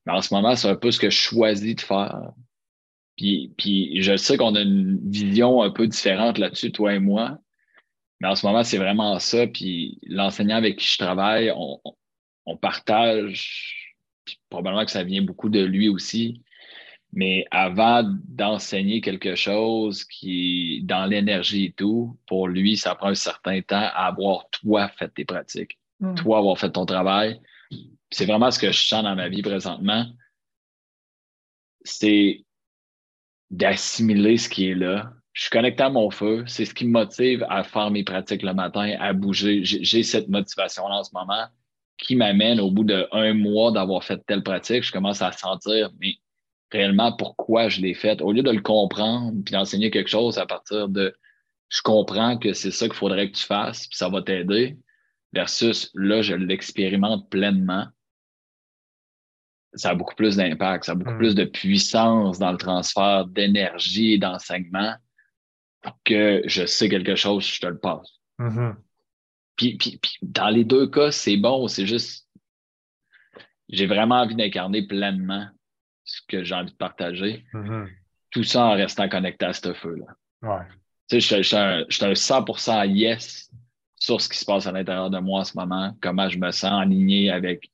Mais en ce moment, c'est un peu ce que je choisis de faire. Puis, puis je sais qu'on a une vision un peu différente là-dessus, toi et moi. Mais en ce moment, c'est vraiment ça. Puis l'enseignant avec qui je travaille, on, partage, puis probablement que ça vient beaucoup de lui aussi. Mais avant d'enseigner quelque chose qui dans l'énergie et tout, pour lui, ça prend un certain temps à avoir toi fait tes pratiques, hmm. toi avoir fait ton travail. C'est vraiment ce que je sens dans ma vie présentement. C'est d'assimiler ce qui est là, je suis connecté à mon feu. C'est ce qui me motive à faire mes pratiques le matin, à bouger. J'ai cette motivation-là en ce moment qui m'amène au bout d'un mois d'avoir fait telle pratique, je commence à sentir, mais réellement pourquoi je l'ai faite. Au lieu de le comprendre puis d'enseigner quelque chose à partir de je comprends que c'est ça qu'il faudrait que tu fasses, puis ça va t'aider, versus là, je l'expérimente pleinement. Ça a beaucoup plus d'impact, ça a beaucoup hmm. plus de puissance dans le transfert d'énergie et d'enseignement que je sais quelque chose, je te le passe. Mm-hmm. Puis, puis, dans les deux cas, c'est bon, c'est juste. J'ai vraiment envie d'incarner pleinement ce que j'ai envie de partager. Mm-hmm. Tout ça en restant connecté à ce feu-là. Ouais. Tu sais, je suis un, un 100% yes sur ce qui se passe à l'intérieur de moi en ce moment, comment je me sens aligné avec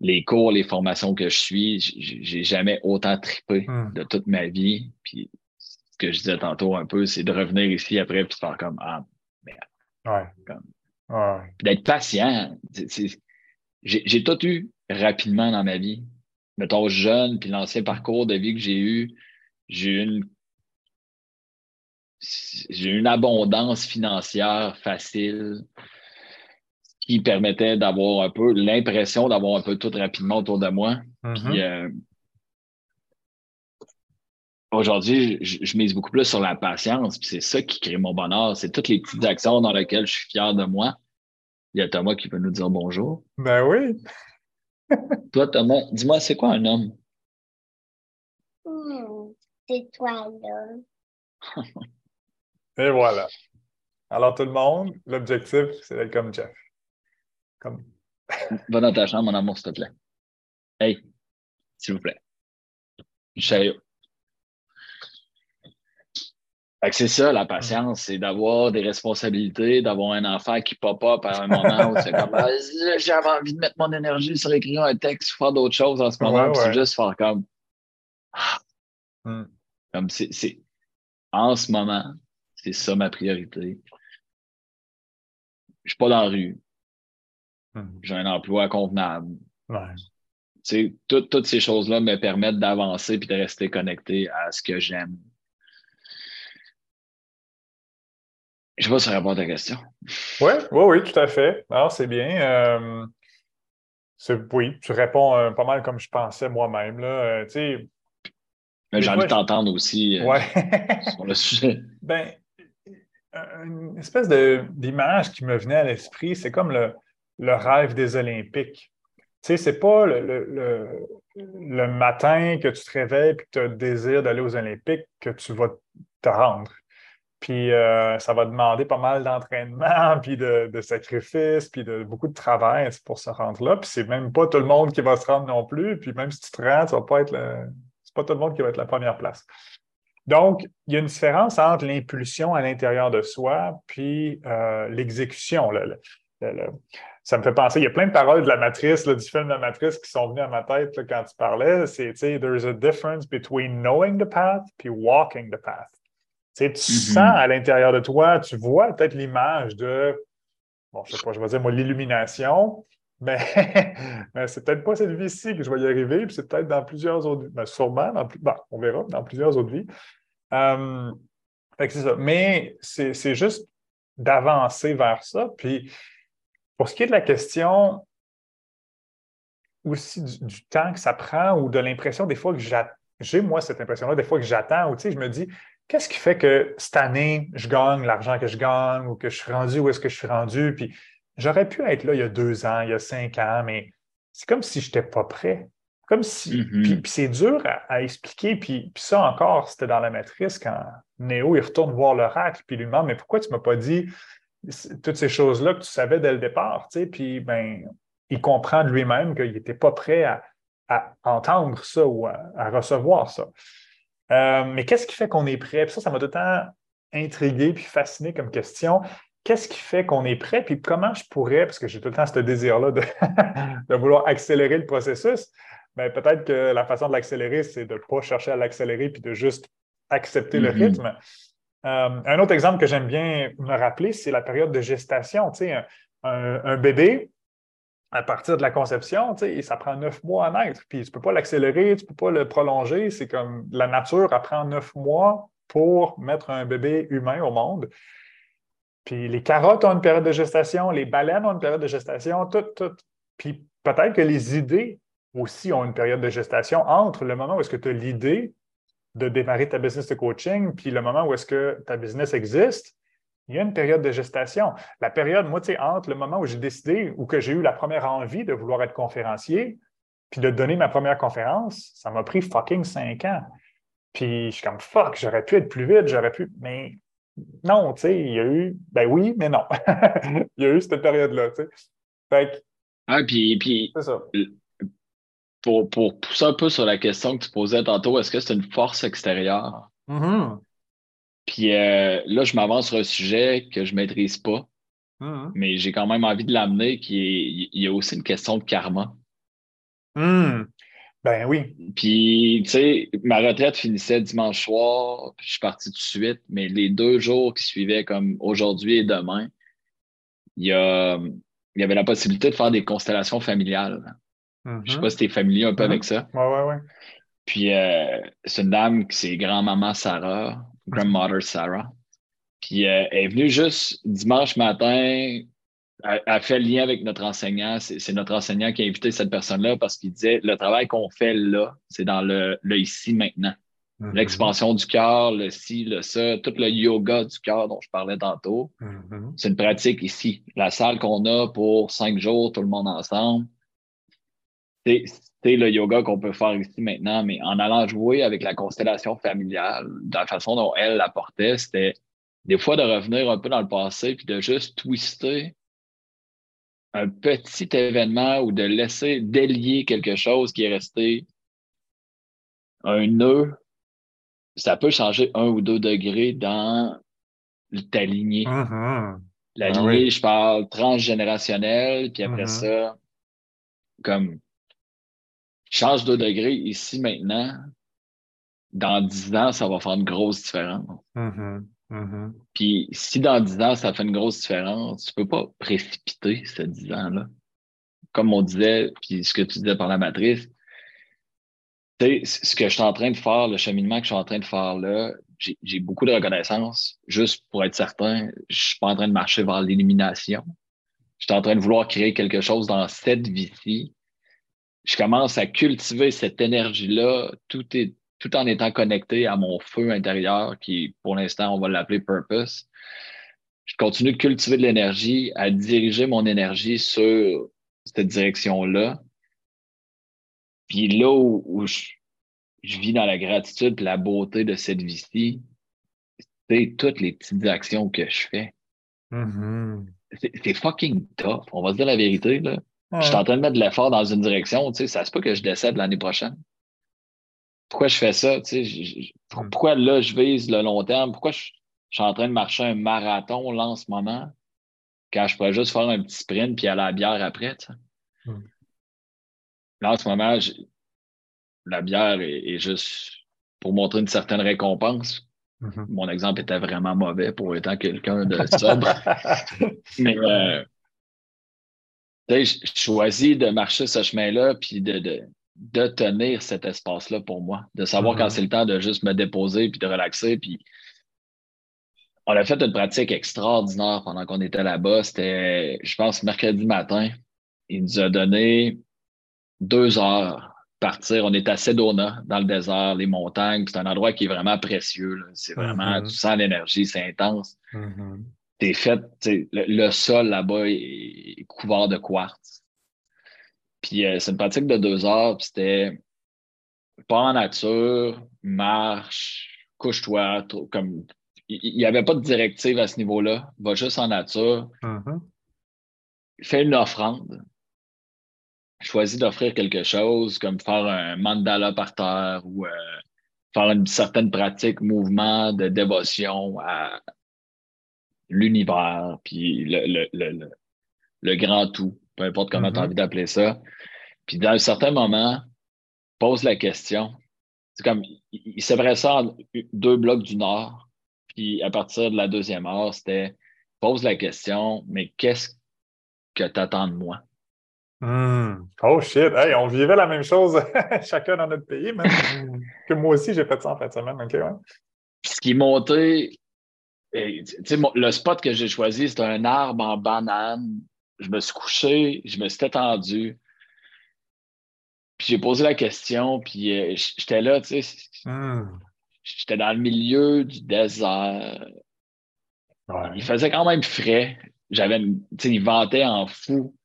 les cours, les formations que je suis. J'ai jamais autant trippé Mm. de toute ma vie. Puis ce que je disais tantôt un peu, c'est de revenir ici après puis de faire comme ah, Ouais. Comme- Ouais. d'être patient. J'ai tout eu rapidement dans ma vie. Mettons jeune, puis l'ancien parcours de vie que j'ai eu, j'ai eu une j'ai une abondance financière facile qui permettait d'avoir un peu l'impression d'avoir un peu tout rapidement autour de moi. Mhm. Puis, euh, aujourd'hui, je, je mise beaucoup plus sur la patience. Puis c'est ça qui crée mon bonheur. C'est toutes les petites actions dans lesquelles je suis fier de moi. Il y a Thomas qui veut nous dire bonjour. Ben oui. Toi, Thomas, dis-moi, c'est quoi un homme? Hmm, c'est toi, là. Et voilà. Alors, tout le monde, l'objectif, c'est d'être comme Jeff. Comme... Va dans ta chambre, mon amour, s'il te plaît. Hey, s'il vous plaît. Je suis sérieux. Fait que c'est ça, la patience, c'est d'avoir des responsabilités, d'avoir un enfant qui pop up à un moment où c'est comme Ah, j'avais envie de mettre mon énergie sur écrire un texte ou faire d'autres choses en ce moment, Ouais, c'est juste faire comme Hmm. Comme c'est, en ce moment, c'est ça ma priorité. Je suis pas dans la rue. Hmm. J'ai un emploi convenable. Ouais. Tu sais, tout- toutes ces choses-là me permettent d'avancer puis de rester connecté à ce que j'aime. Je sais pas si ça répond à ta question. Oui, oui, oui, tout à fait. Alors, c'est bien. Euh, oui, tu réponds euh, pas mal comme je pensais moi-même. Euh, Mais j'ai envie de t'entendre aussi ouais. sur le sujet. Ben, une espèce d'image qui me venait à l'esprit, c'est comme le, le rêve des Olympiques. Tu sais, c'est pas le, le- le- le matin que tu te réveilles et que tu as le désir d'aller aux Olympiques que tu vas te rendre. Puis euh, ça va demander pas mal d'entraînement, puis de, de sacrifices, puis de beaucoup de travail pour se rendre là. Puis c'est même pas tout le monde qui va se rendre non plus. Puis même si tu te rends, tu vas pas être le... c'est pas tout le monde qui va être la première place. Donc, il y a une différence entre l'impulsion à l'intérieur de soi puis euh, l'exécution. Le- le- le- le- Ça me fait penser, il y a plein de paroles de la matrice, du film la matrice qui sont venues à ma tête quand tu parlais. C'est, tu sais, there's a difference between knowing the path puis walking the path. Tu sais, tu Mhm. sens à l'intérieur de toi, tu vois peut-être l'image de, bon, je sais pas, je vais dire moi, l'illumination, mais, mais c'est peut-être pas cette vie-ci que je vais y arriver, puis c'est peut-être dans plusieurs autres vies. Ben, sûrement, dans bon, on verra, dans plusieurs autres vies. Euh, fait que c'est ça. Mais c'est juste d'avancer vers ça. Puis pour ce qui est de la question aussi du, du temps que ça prend ou de l'impression des fois que j'a- j'ai, moi, cette impression-là, des fois que j'attends, ou tu sais, je me dis, qu'est-ce qui fait que cette année, je gagne l'argent que je gagne ou que je suis rendu où est-ce que je suis rendu? Puis j'aurais pu être là il y a deux ans, il y a cinq ans, mais c'est comme si je n'étais pas prêt. Comme si. Mhm. Puis, puis c'est dur à, à expliquer. Puis, puis ça encore, c'était dans la matrice quand Néo il retourne voir l'oracle, puis il lui demande Mais pourquoi tu ne m'as pas dit toutes ces choses-là que tu savais dès le départ? Tu sais? Puis ben, il comprend de lui-même qu'il n'était pas prêt à, à entendre ça ou à, à recevoir ça. Euh, mais qu'est-ce qui fait qu'on est prêt? Puis ça, ça m'a tout le temps intrigué puis fasciné comme question. Qu'est-ce qui fait qu'on est prêt? Puis comment je pourrais, parce que j'ai tout le temps ce désir-là de, de vouloir accélérer le processus, mais peut-être que la façon de l'accélérer, c'est de ne pas chercher à l'accélérer puis de juste accepter le Mhm. rythme. Euh, un autre exemple que j'aime bien me rappeler, c'est la période de gestation. Tu sais, un, un- un bébé, à partir de la conception, ça prend neuf mois à naître. Puis tu ne peux pas l'accélérer, tu ne peux pas le prolonger. C'est comme la nature apprend neuf mois pour mettre un bébé humain au monde. Puis les carottes ont une période de gestation, les baleines ont une période de gestation, tout, tout. Puis peut-être que les idées aussi ont une période de gestation entre le moment où est-ce que tu as l'idée de démarrer ta business de coaching, puis le moment où est-ce que ta business existe, il y a une période de gestation. La période, moi, tu sais, entre le moment où j'ai décidé ou que j'ai eu la première envie de vouloir être conférencier, puis de donner ma première conférence, ça m'a pris fucking cinq ans. Puis je suis comme fuck, j'aurais pu être plus vite, j'aurais pu. Mais non, tu sais, il y a eu, ben oui, mais non. il y a eu cette période-là, tu sais. Fait que, Ah, puis, puis c'est ça. pour, pour pousser un peu sur la question que tu posais tantôt, est-ce que c'est une force extérieure? Mhm. Puis euh, là, je m'avance sur un sujet que je maîtrise pas, Mhm. mais j'ai quand même envie de l'amener, qui est, il y a aussi une question de karma. Mhm. Ben oui. Puis, tu sais, ma retraite finissait dimanche soir, puis je suis parti tout de suite, mais les deux jours qui suivaient, comme aujourd'hui et demain, il y, a, il y avait la possibilité de faire des constellations familiales. Je sais Mhm. pas si tu es familier un peu Mhm. avec ça. Ouais, ouais, ouais. Puis, euh, c'est une dame qui c'est grand-maman Sarah, grandmother Sarah. Puis, euh, elle est venue juste dimanche matin. Elle, elle fait le lien avec notre enseignant. C'est notre enseignant qui a invité cette personne-là parce qu'il disait le travail qu'on fait là, c'est dans le, le ici maintenant. Mhm. L'expansion du cœur, le ci, le ça, tout le yoga du cœur dont je parlais tantôt, Mhm. c'est une pratique ici. La salle qu'on a pour cinq jours, tout le monde ensemble, c'est c'est le yoga qu'on peut faire ici maintenant, mais en allant jouer avec la constellation familiale, de la façon dont elle l'apportait, c'était des fois de revenir un peu dans le passé puis de juste twister un petit événement ou de laisser délier quelque chose qui est resté un nœud. Ça peut changer un ou deux degrés dans ta lignée. Mhm. La Ah lignée, oui. je parle transgénérationnelle, puis après Mhm. ça, comme change de degré ici maintenant, dans dix ans, ça va faire une grosse différence. Mhm. Mhm. Puis si dans dix ans, ça fait une grosse différence, tu peux pas précipiter ces dix ans-là. Comme on disait, puis ce que tu disais par la matrice, tu sais, c- ce que je suis en train de faire, le cheminement que je suis en train de faire là, j'ai j'ai beaucoup de reconnaissance. Juste pour être certain, je suis pas en train de marcher vers l'élimination. Je suis en train de vouloir créer quelque chose dans cette vie-ci. Je commence à cultiver cette énergie-là, tout, est, tout en étant connecté à mon feu intérieur, qui, pour l'instant, on va l'appeler purpose. Je continue de cultiver de l'énergie, à diriger mon énergie sur cette direction-là. Puis là où, où je, je vis dans la gratitude et la beauté de cette vie-ci, c'est toutes les petites actions que je fais. Mhm. C'est c'est fucking tough. On va se dire la vérité, là. Je suis en train de mettre de l'effort dans une direction, tu sais, ça se peut que je décède l'année prochaine. Pourquoi je fais ça, tu sais? je- je- pour- Mm. Pourquoi là, je vise le long terme? Pourquoi je, je suis en train de marcher un marathon là en ce moment quand je pourrais juste faire un petit sprint puis aller à la bière après, tu sais? Mm. Là, en ce moment, la bière est, est juste pour montrer une certaine récompense. Mhm. Mon exemple était vraiment mauvais pour étant quelqu'un de sobre. Mais euh, choisis de marcher ce chemin-là puis de, de, de tenir cet espace-là pour moi, de savoir quand c'est le temps de juste me déposer puis de relaxer. Puis on a fait une pratique extraordinaire pendant qu'on était là-bas. C'était, je pense, mercredi matin. Il nous a donné deux heures partir. On est à Sedona, dans le désert, les montagnes. C'est un endroit qui est vraiment précieux. C'est vraiment, Mhm. tu sens l'énergie, c'est intense Mhm. T'es fait, le, le sol là-bas est, couvert de quartz. Puis euh, c'est une pratique de deux heures, puis c'était pas en nature, marche, couche-toi, comme il n'y avait pas de directive à ce niveau-là. Va juste en nature, Mhm. fais une offrande. Choisis d'offrir quelque chose, comme faire un mandala par terre ou euh, faire une certaine pratique, mouvement de dévotion à l'univers, puis le, le, le, le, le grand tout, peu importe comment tu as Mhm. envie d'appeler ça. Puis dans un certain moment, pose la question. C'est comme, il, séparait ça en deux blocs du Nord, puis à partir de la deuxième heure, c'était pose la question, mais qu'est-ce que tu attends de moi? Hmm. Oh shit, hey, on vivait la même chose chacun dans notre pays, man. que moi aussi j'ai fait ça en fin de semaine, ok, ouais. Puis ce qui est monté, et, le spot que j'ai choisi, c'était un arbre en banane. Je me suis couché, je me suis étendu. Puis j'ai posé la question, puis euh, j'étais là, tu sais, Hmm. j'étais dans le milieu du désert. Ouais. Il faisait quand même frais. J'avais, tu sais, il ventait en fou.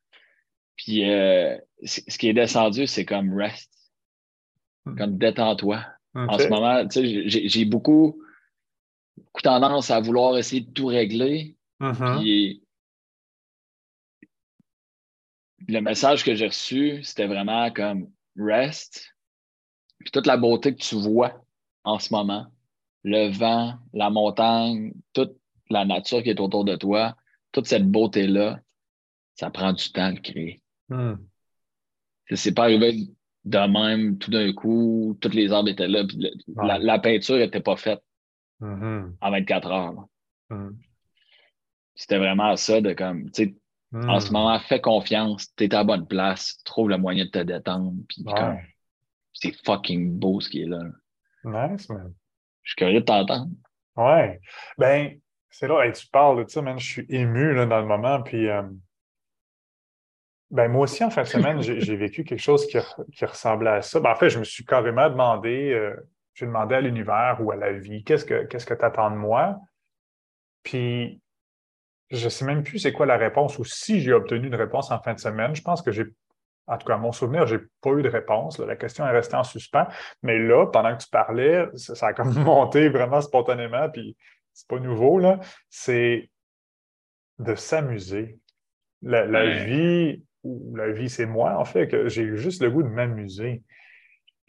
Puis euh, ce qui est descendu, c'est comme rest, Hmm. comme détends-toi. En ce moment, tu sais, j'ai beaucoup, beaucoup tendance à vouloir essayer de tout régler. Mhm. Puis le message que j'ai reçu, c'était vraiment comme rest. Puis toute la beauté que tu vois en ce moment, le vent, la montagne, toute la nature qui est autour de toi, toute cette beauté-là, ça prend du temps de créer. Hmm. C'est pas arrivé de même tout d'un coup, toutes les arbres étaient là, puis le- Ouais. la, la peinture n'était pas faite Mhm. en 24 heures. Mhm. C'était vraiment ça de comme, tu sais, en ce Hmm. moment, fais confiance, t'es à la bonne place, trouve le moyen de te détendre, puis Ouais. c'est fucking beau ce qui est là. Nice, man. Je suis curieux de t'entendre. Ouais. Ben, c'est là, hey, tu parles de ça, man. Je suis ému là, dans le moment. Puis, euh, ben, moi aussi, en fin de semaine, j'ai j'ai vécu quelque chose qui, re- qui ressemblait à ça. Ben, en fait, je me suis carrément demandé, euh, j'ai demandé à l'univers ou à la vie, qu'est-ce que qu'est-ce que tu attends de moi? Puis, je ne sais même plus c'est quoi la réponse ou si j'ai obtenu une réponse en fin de semaine. Je pense que j'ai, en tout cas, à mon souvenir, j'ai pas eu de réponse. là. La question est restée en suspens. Mais là, pendant que tu parlais, ça, ça a comme monté vraiment spontanément, puis c'est pas nouveau, là. C'est de s'amuser. La, la Ouais. vie, ou la vie, c'est moi, en fait, que j'ai juste le goût de m'amuser.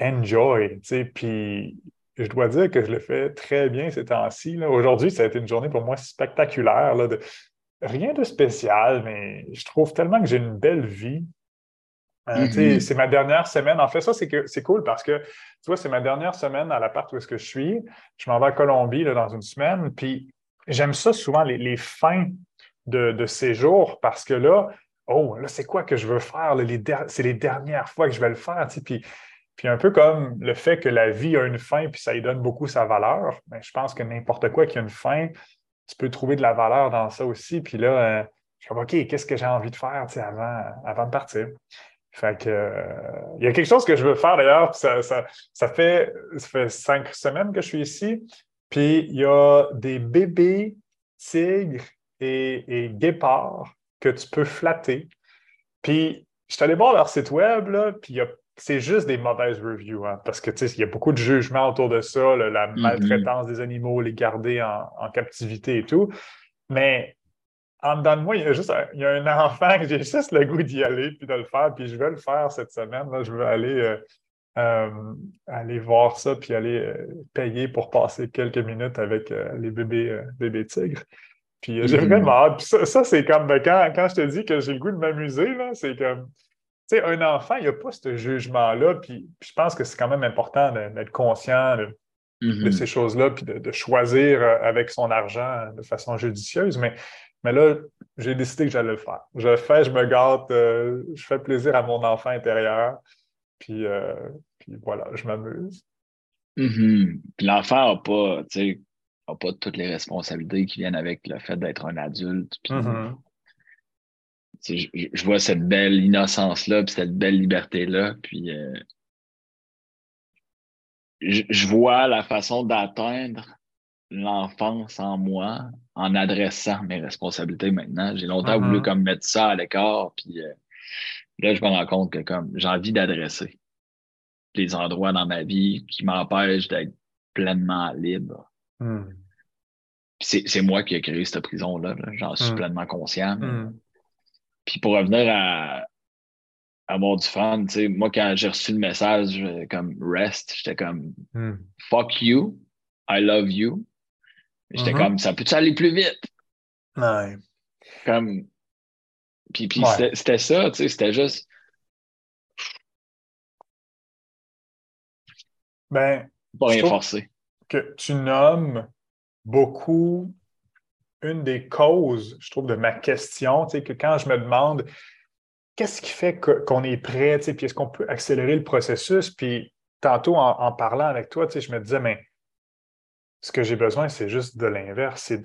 Enjoy, tu sais, puis je dois dire que je le fais très bien ces temps-ci. Aujourd'hui, ça a été une journée pour moi spectaculaire, là, de, rien de spécial, mais je trouve tellement que j'ai une belle vie. Euh, Mhm. C'est ma dernière semaine. En fait, ça, c'est cool parce que, tu vois, c'est ma dernière semaine à l'appart où est-ce que je suis. Je m'en vais à Colombie là, dans une semaine. Puis j'aime ça souvent, les, les fins de, de séjour, parce que là, oh, là, c'est quoi que je veux faire? c'est les dernières fois que je vais le faire. Puis, puis un peu comme le fait que la vie a une fin, puis ça lui donne beaucoup sa valeur. Mais je pense que n'importe quoi qui a une fin, tu peux trouver de la valeur dans ça aussi. Puis là, euh, je suis comme, OK, qu'est-ce que j'ai envie de faire avant, avant de partir? Fait que, euh, il y a quelque chose que je veux faire d'ailleurs, ça, ça, ça fait, ça fait cinq semaines que je suis ici. Puis il y a des bébés tigres et, et guépards que tu peux flatter. Puis je suis allé voir leur site web, là, puis il y a- c'est juste des mauvaises reviews, hein, parce que il y a beaucoup de jugements autour de ça, là, la Mhm. maltraitance des animaux, les garder en, en captivité et tout. Mais en dedans de moi, il y a juste un, il y a un enfant que j'ai juste le goût d'y aller puis de le faire, puis je vais le faire cette semaine. là. Je veux aller, euh, euh, aller voir ça, puis aller euh, payer pour passer quelques minutes avec les bébés, bébés tigres. Puis j'ai Mhm. vraiment hâte. Puis ça, ça, c'est comme ben, quand, quand je te dis que j'ai le goût de m'amuser, là, c'est comme. Tu sais, un enfant, il n'y a pas ce jugement-là. Puis, puis je pense que c'est quand même important d'être conscient de, de Mhm. ces choses-là, puis de, de choisir euh, avec son argent de façon judicieuse. Mais, mais là, j'ai décidé que j'allais le faire. Je le fais, je me gâte, euh, je fais plaisir à mon enfant intérieur. Puis, euh, puis voilà, je m'amuse. Mhm. Puis l'enfant n'a pas, tu sais, a pas toutes les responsabilités qui viennent avec le fait d'être un adulte. Puis, Mhm. sais, je, je vois cette belle innocence-là, puis cette belle liberté-là, puis euh, je, je vois la façon d'atteindre l'enfance en moi en adressant mes responsabilités maintenant. J'ai longtemps voulu comme mettre ça à l'écart, puis euh, là, je me rends compte que comme j'ai envie d'adresser les endroits dans ma vie qui m'empêchent d'être pleinement libre. Puis c'est, moi qui ai créé cette prison-là, là. j'en suis Mm. pleinement conscient. mais- Mhm. Puis pour revenir à avoir du fun, tu sais, moi quand j'ai reçu le message comme rest, j'étais comme Mhm. fuck you, I love you. J'étais Mhm. comme ça peut-tu aller plus vite? Ouais. Comme puis, puis Ouais. c'était, ça, tu sais, c'était juste Ben, pas rien forcé. que tu nommes beaucoup une des causes, je trouve, de ma question, que quand je me demande qu'est-ce qui fait qu'on est prêt, puis est-ce qu'on peut accélérer le processus, puis tantôt en, en parlant avec toi, je me disais, mais ce que j'ai besoin, c'est juste de l'inverse, c'est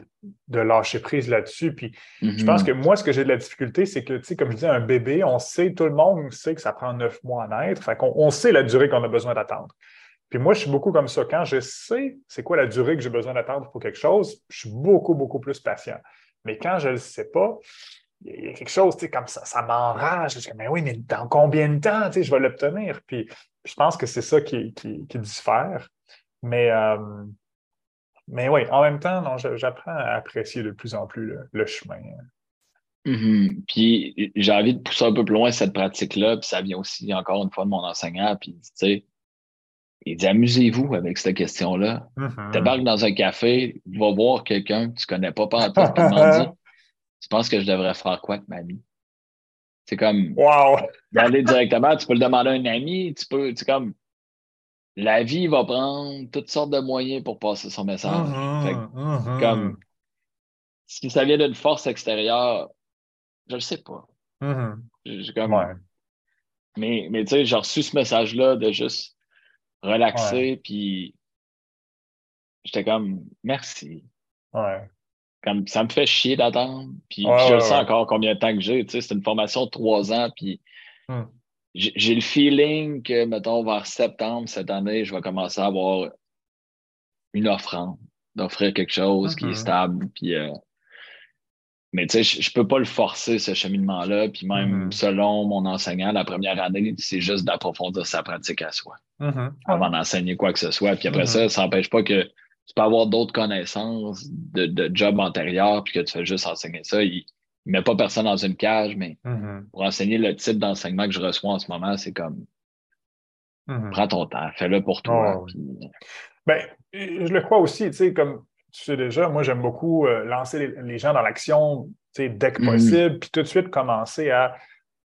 de, lâcher prise là-dessus, puis je pense que moi, ce que j'ai de la difficulté, c'est que, tu sais, comme je disais, un bébé, on sait, tout le monde sait que ça prend neuf mois à naître, fait qu'on on sait la durée qu'on a besoin d'attendre. Puis moi, je suis beaucoup comme ça. Quand je sais c'est quoi la durée que j'ai besoin d'attendre pour quelque chose, je suis beaucoup, beaucoup plus patient. Mais quand je ne le sais pas, il y a quelque chose, tu sais, comme ça, ça m'enrage. Je dis, mais oui, mais dans combien de temps, tu sais, je vais l'obtenir? Puis je pense que c'est ça qui, qui, qui diffère. Mais, euh, Mais oui, en même temps, non, j'apprends à apprécier de plus en plus le, chemin. Mm-hmm. Puis j'ai envie de pousser un peu plus loin cette pratique-là, puis ça vient aussi encore une fois de mon enseignant, puis tu sais, il dit amusez-vous avec cette question-là. Mm Débarque dans un café, va voir quelqu'un que tu connais pas par toi, puis dit Tu penses que je devrais faire quoi avec ma vie? C'est comme wow. d'aller directement, tu peux le demander à un ami, tu peux, c'est comme la vie va prendre toutes sortes de moyens pour passer son message. Mm-hmm, mm-hmm. Comme si ça vient d'une force extérieure, je le sais pas. Mm-hmm. comme, Mais, mais tu sais, j'ai reçu ce message-là de juste relaxer, puis j'étais comme merci. Comme ça me fait chier d'attendre. Puis, je sais encore combien de temps que j'ai. Tu sais, c'est une formation de trois ans, puis hmm. j'ai le feeling que, mettons, vers septembre cette année, je vais commencer à avoir une offrande, d'offrir quelque chose qui est mm-hmm. stable. Puis, euh, mais tu sais, je, ne peux pas le forcer, ce cheminement-là. Puis même mm-hmm. selon mon enseignant, la première année, c'est juste d'approfondir sa pratique à soi mm-hmm. avant d'enseigner quoi que ce soit. Puis après ça, ça n'empêche pas que tu peux avoir d'autres connaissances de, de job antérieur puis que tu fais juste enseigner ça. Il ne met pas personne dans une cage, mais pour enseigner le type d'enseignement que je reçois en ce moment, c'est comme prends ton temps, fais-le pour toi. ben, je le crois aussi, tu sais, comme tu sais déjà, moi, j'aime beaucoup euh, lancer les, gens dans l'action dès que mm. possible, puis tout de suite commencer à,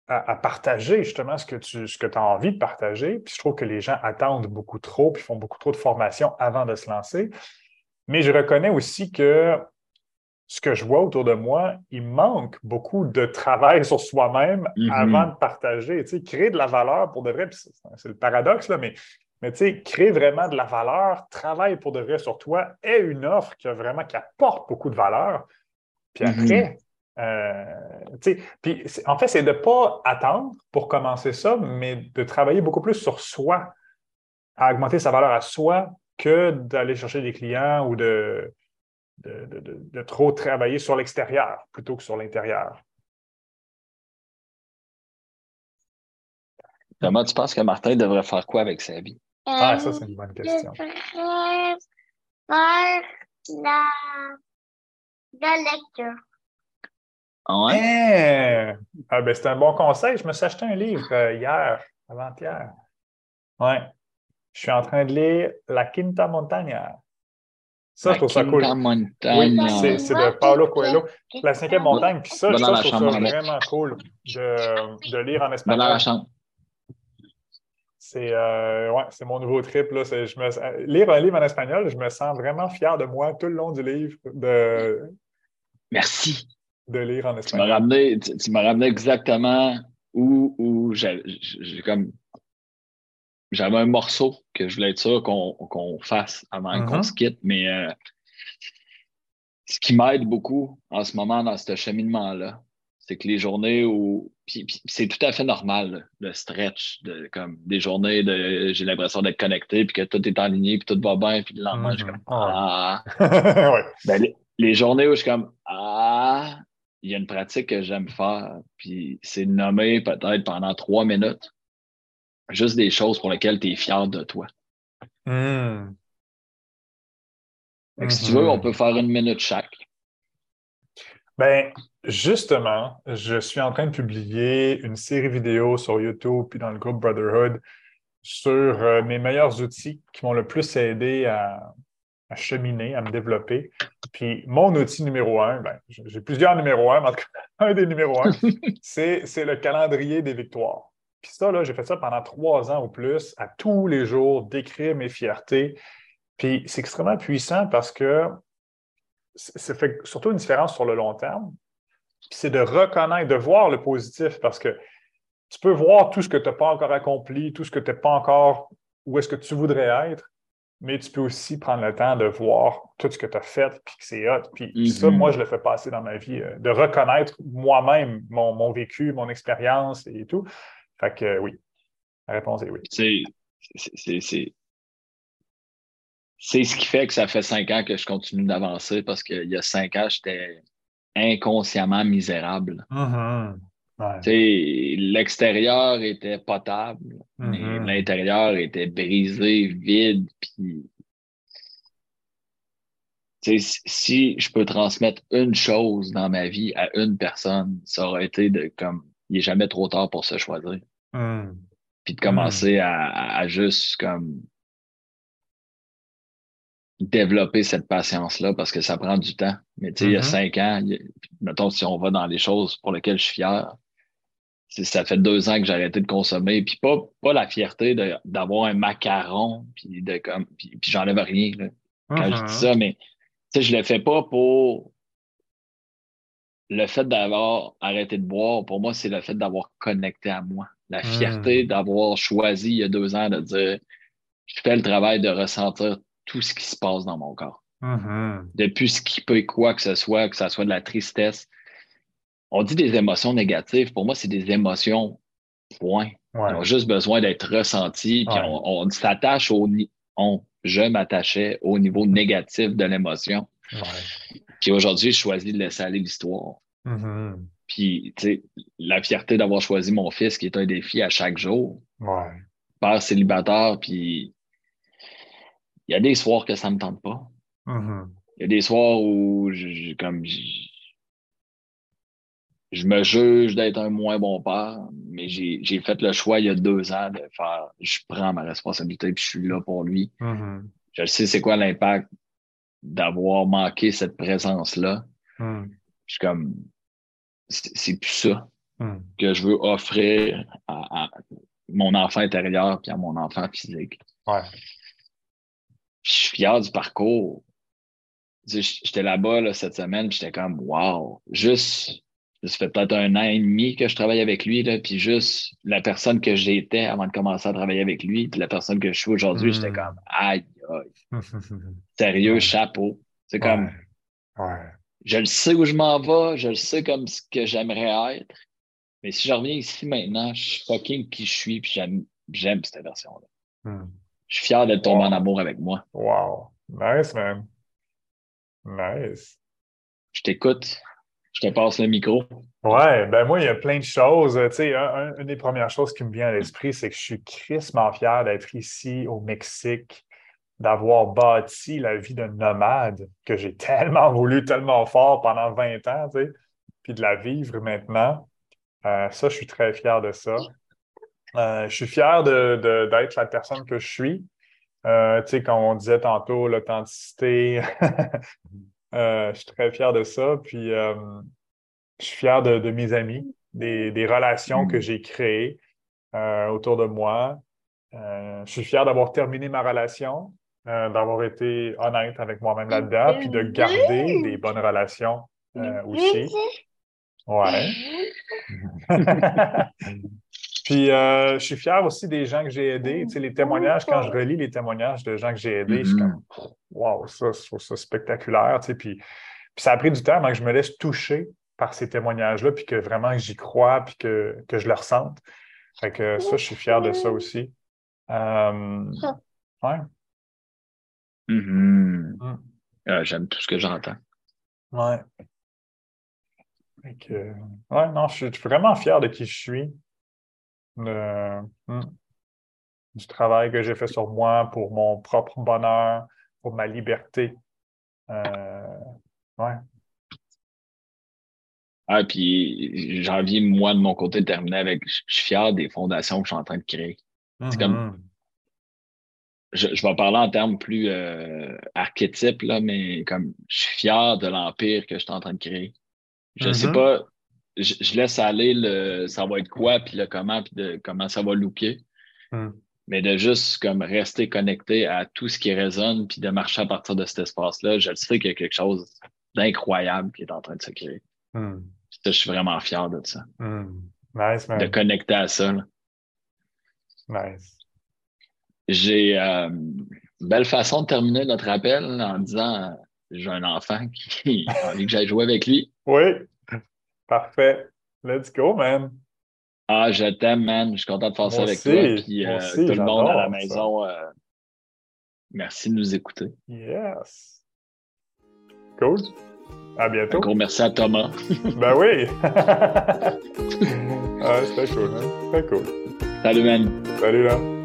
à, partager justement ce que tu ce que as envie de partager. Puis je trouve que les gens attendent beaucoup trop, puis font beaucoup trop de formation avant de se lancer. Mais je reconnais aussi que ce que je vois autour de moi, il manque beaucoup de travail sur soi-même mm-hmm. avant de partager. Tu sais, créer de la valeur pour de vrai, c'est le paradoxe, là, mais mais tu sais, créer vraiment de la valeur, travaille pour de vrai sur toi, est une offre qui a vraiment qui apporte beaucoup de valeur. Puis mhm. après, tu sais, puis en fait, c'est de ne pas attendre pour commencer ça, mais de travailler beaucoup plus sur soi, à augmenter sa valeur à soi que d'aller chercher des clients ou de, de, de trop travailler sur l'extérieur plutôt que sur l'intérieur. Comment tu penses que Martin devrait faire quoi avec sa vie? Ah, ça, c'est une bonne question. Je faire la, la lecture. Ouais? Eh! Ah, ben, c'est un bon conseil. Je me suis acheté un livre euh, hier, avant-hier. Ouais. Je suis en train de lire La Quinta Montagna. Ça, je trouve ça cool. Oui, c'est de Paulo Coelho. La cinquième montagne. Puis ça, je trouve ça vraiment cool de, de lire en espagnol. Dans la chambre. C'est euh, ouais, mon nouveau trip. Là. Je me, lire un livre en espagnol, je me sens vraiment fier de moi tout le long du livre. De, Merci. De lire en espagnol. Tu m'as ramené, exactement où, où j'ai comme. J'avais un morceau que je voulais être sûr qu'on fasse avant qu'on mm-hmm. se quitte, mais euh, ce qui m'aide beaucoup en ce moment dans ce cheminement-là, c'est que les journées où. c'est tout à fait normal, le stretch, de, comme des journées de j'ai l'impression d'être connecté, puis que tout est aligné, puis tout va bien, puis le lendemain, je suis comme mhm. Ah. ben, les, journées où je suis comme Ah, il y a une pratique que j'aime faire, puis c'est nommer peut-être pendant trois minutes juste des choses pour lesquelles tu es fier de toi. Hmm. Si tu veux, on mhm. peut faire une minute chaque. Ben, Justement, je suis en train de publier une série vidéo sur YouTube puis dans le groupe Brotherhood sur euh, mes meilleurs outils qui m'ont le plus aidé à, cheminer, à me développer. Puis mon outil numéro un, ben, j'ai plusieurs numéros un, mais en tout cas, un des numéros un, c'est le calendrier des victoires. Puis ça, là, j'ai fait ça pendant trois ans ou plus, à tous les jours, d'écrire mes fiertés. Puis c'est extrêmement puissant parce que ça fait surtout une différence sur le long terme c'est de reconnaître, de voir le positif parce que tu peux voir tout ce que tu n'as pas encore accompli, tout ce que tu n'es pas encore où est-ce que tu voudrais être, mais tu peux aussi prendre le temps de voir tout ce que tu as fait, puis que c'est hot. Puis ça, mm-hmm. moi, je le fais passer dans ma vie, euh, de reconnaître moi-même mon, vécu, mon expérience et tout. Fait que oui, la réponse est oui. C'est c'est ce qui fait que ça fait cinq ans que je continue d'avancer parce qu'il y a cinq ans, j'étais inconsciemment misérable. Mm-hmm. L'extérieur était potable, mais mm-hmm. l'intérieur était brisé, vide, puis si- je peux transmettre une chose dans ma vie à une personne, ça aurait été de comme il est jamais trop tard pour se choisir. Hmm. Puis de commencer à, à- à juste comme développer cette patience-là parce que ça prend du temps. Mais tu sais, il y a Mhm. cinq ans, a- mettons, si on va dans les choses pour lesquelles je suis fier, ça fait deux ans que j'ai arrêté de consommer. Puis pas, pas la fierté d'avoir un macaron, puis de comme puis, puis j'enlève rien là, quand je dis ça, mais tu sais, je le fais pas pour le fait d'avoir arrêté de boire, pour moi, c'est le fait d'avoir connecté à moi. La fierté d'avoir choisi il y a deux ans de dire je fais le travail de ressentir tout ce qui se passe dans mon corps. Mhm. Depuis ce qui peut quoi que ce soit, que ce soit de la tristesse. On dit des émotions négatives. Pour moi, c'est des émotions, point. Ouais. Ils ont juste besoin d'être ressentis. Puis Ouais. on, on s'attache au on, je m'attachais au niveau négatif de l'émotion. Ouais. Puis aujourd'hui, je choisis de laisser aller l'histoire. Mhm. Puis, tu sais, la fierté d'avoir choisi mon fils, qui est un défi à chaque jour. Ouais. Père célibataire, puis il y a des soirs que ça me tente pas. Il y a des soirs où je, comme je, me juge d'être un moins bon père, mais j'ai j'ai fait le choix il y a deux ans de faire je prends ma responsabilité puis je suis là pour lui. Mhm. Je sais c'est quoi l'impact d'avoir manqué cette présence-là. Mhm. Je suis comme c'est plus ça Mhm. que je veux offrir à, à mon enfant intérieur puis à mon enfant physique. Ouais. Puis je suis fier du parcours. J'étais là-bas là, cette semaine, puis j'étais comme wow, juste ça fait peut-être un an et demi que je travaille avec lui, là, puis juste la personne que j'étais avant de commencer à travailler avec lui, puis la personne que je suis aujourd'hui, Mm. j'étais comme aïe, aïe, sérieux, chapeau. C'est comme Ouais. Je le sais où je m'en vais, je le sais comme ce que j'aimerais être. Mais si je reviens ici maintenant, je suis fucking qui je suis, puis j'aime, cette version-là. Mhm. Je suis fier d'être tombé Wow. en amour avec moi. Wow. Nice, man. Nice. Je t'écoute, je te passe le micro. Ouais, ben moi, il y a plein de choses. Tu sais, un- un- une des premières choses qui me vient à l'esprit, c'est que je suis crissement fier d'être ici au Mexique, d'avoir bâti la vie de nomade que j'ai tellement voulu, tellement fort pendant 20 ans, tu sais, puis de la vivre maintenant. Euh, ça, je suis très fier de ça. Euh, je suis fier de, de- d'être la personne que je suis. Euh, tu sais, comme on disait tantôt, l'authenticité. Euh, je suis très fier de ça. Puis, je suis fier de, de mes amis, des, des relations que Mm. j'ai créées autour de moi. Je suis fier d'avoir terminé ma relation, d'avoir été honnête avec moi-même là-dedans, puis de garder des bonnes relations aussi. Ouais. Puis euh, je suis fier aussi des gens que j'ai aidés. Tu sais, les témoignages, quand je relis les témoignages de gens que j'ai aidés, je suis Mhm. comme Wow, ça, je trouve ça spectaculaire. Tu sais, puis, puis ça a pris du temps avant que je me laisse toucher par ces témoignages-là, puis que vraiment que j'y crois, puis que, que je le ressente. Fait que ça, je suis fier de ça aussi. Euh, ouais. Mhm. Mm. Ah, J'aime tout ce que j'entends. Ouais. Fait que, ouais, non, je suis vraiment fier de qui je suis. De- hmm, du travail que j'ai fait sur moi pour mon propre bonheur, pour ma liberté. Euh, ouais. Ah, puis j'ai envie, moi, de mon côté, de terminer avec je suis fier des fondations que je suis en train de créer. C'est comme- Mhm. Je, je vais parler en termes plus euh, archétypes, là, mais comme je suis fier de l'empire que je suis en train de créer. Je Mhm. sais pas, je, je laisse aller le ça va être quoi, puis le comment, puis de comment ça va looker. Mm. Mais de juste comme rester connecté à tout ce qui résonne, puis de marcher à partir de cet espace-là, je sais qu'il y a quelque chose d'incroyable qui est en train de se créer. Hmm. Ça, je suis vraiment fier de ça. Hmm. Nice, De man. connecter à ça. là. Nice. J'ai euh, une belle façon de terminer notre appel en disant euh, j'ai un enfant qui a envie que j'aille jouer avec lui. Oui. Parfait. Let's go, man. Ah, je t'aime, man. Je suis content de faire ça avec aussi. toi. Puis euh, aussi, tout le monde à la maison, euh, merci de nous écouter. Yes. Cool. À Un bientôt. gros merci à Thomas. Ben oui. ah, c'était cool, hein? C'était cool. Salut, man. Salut là.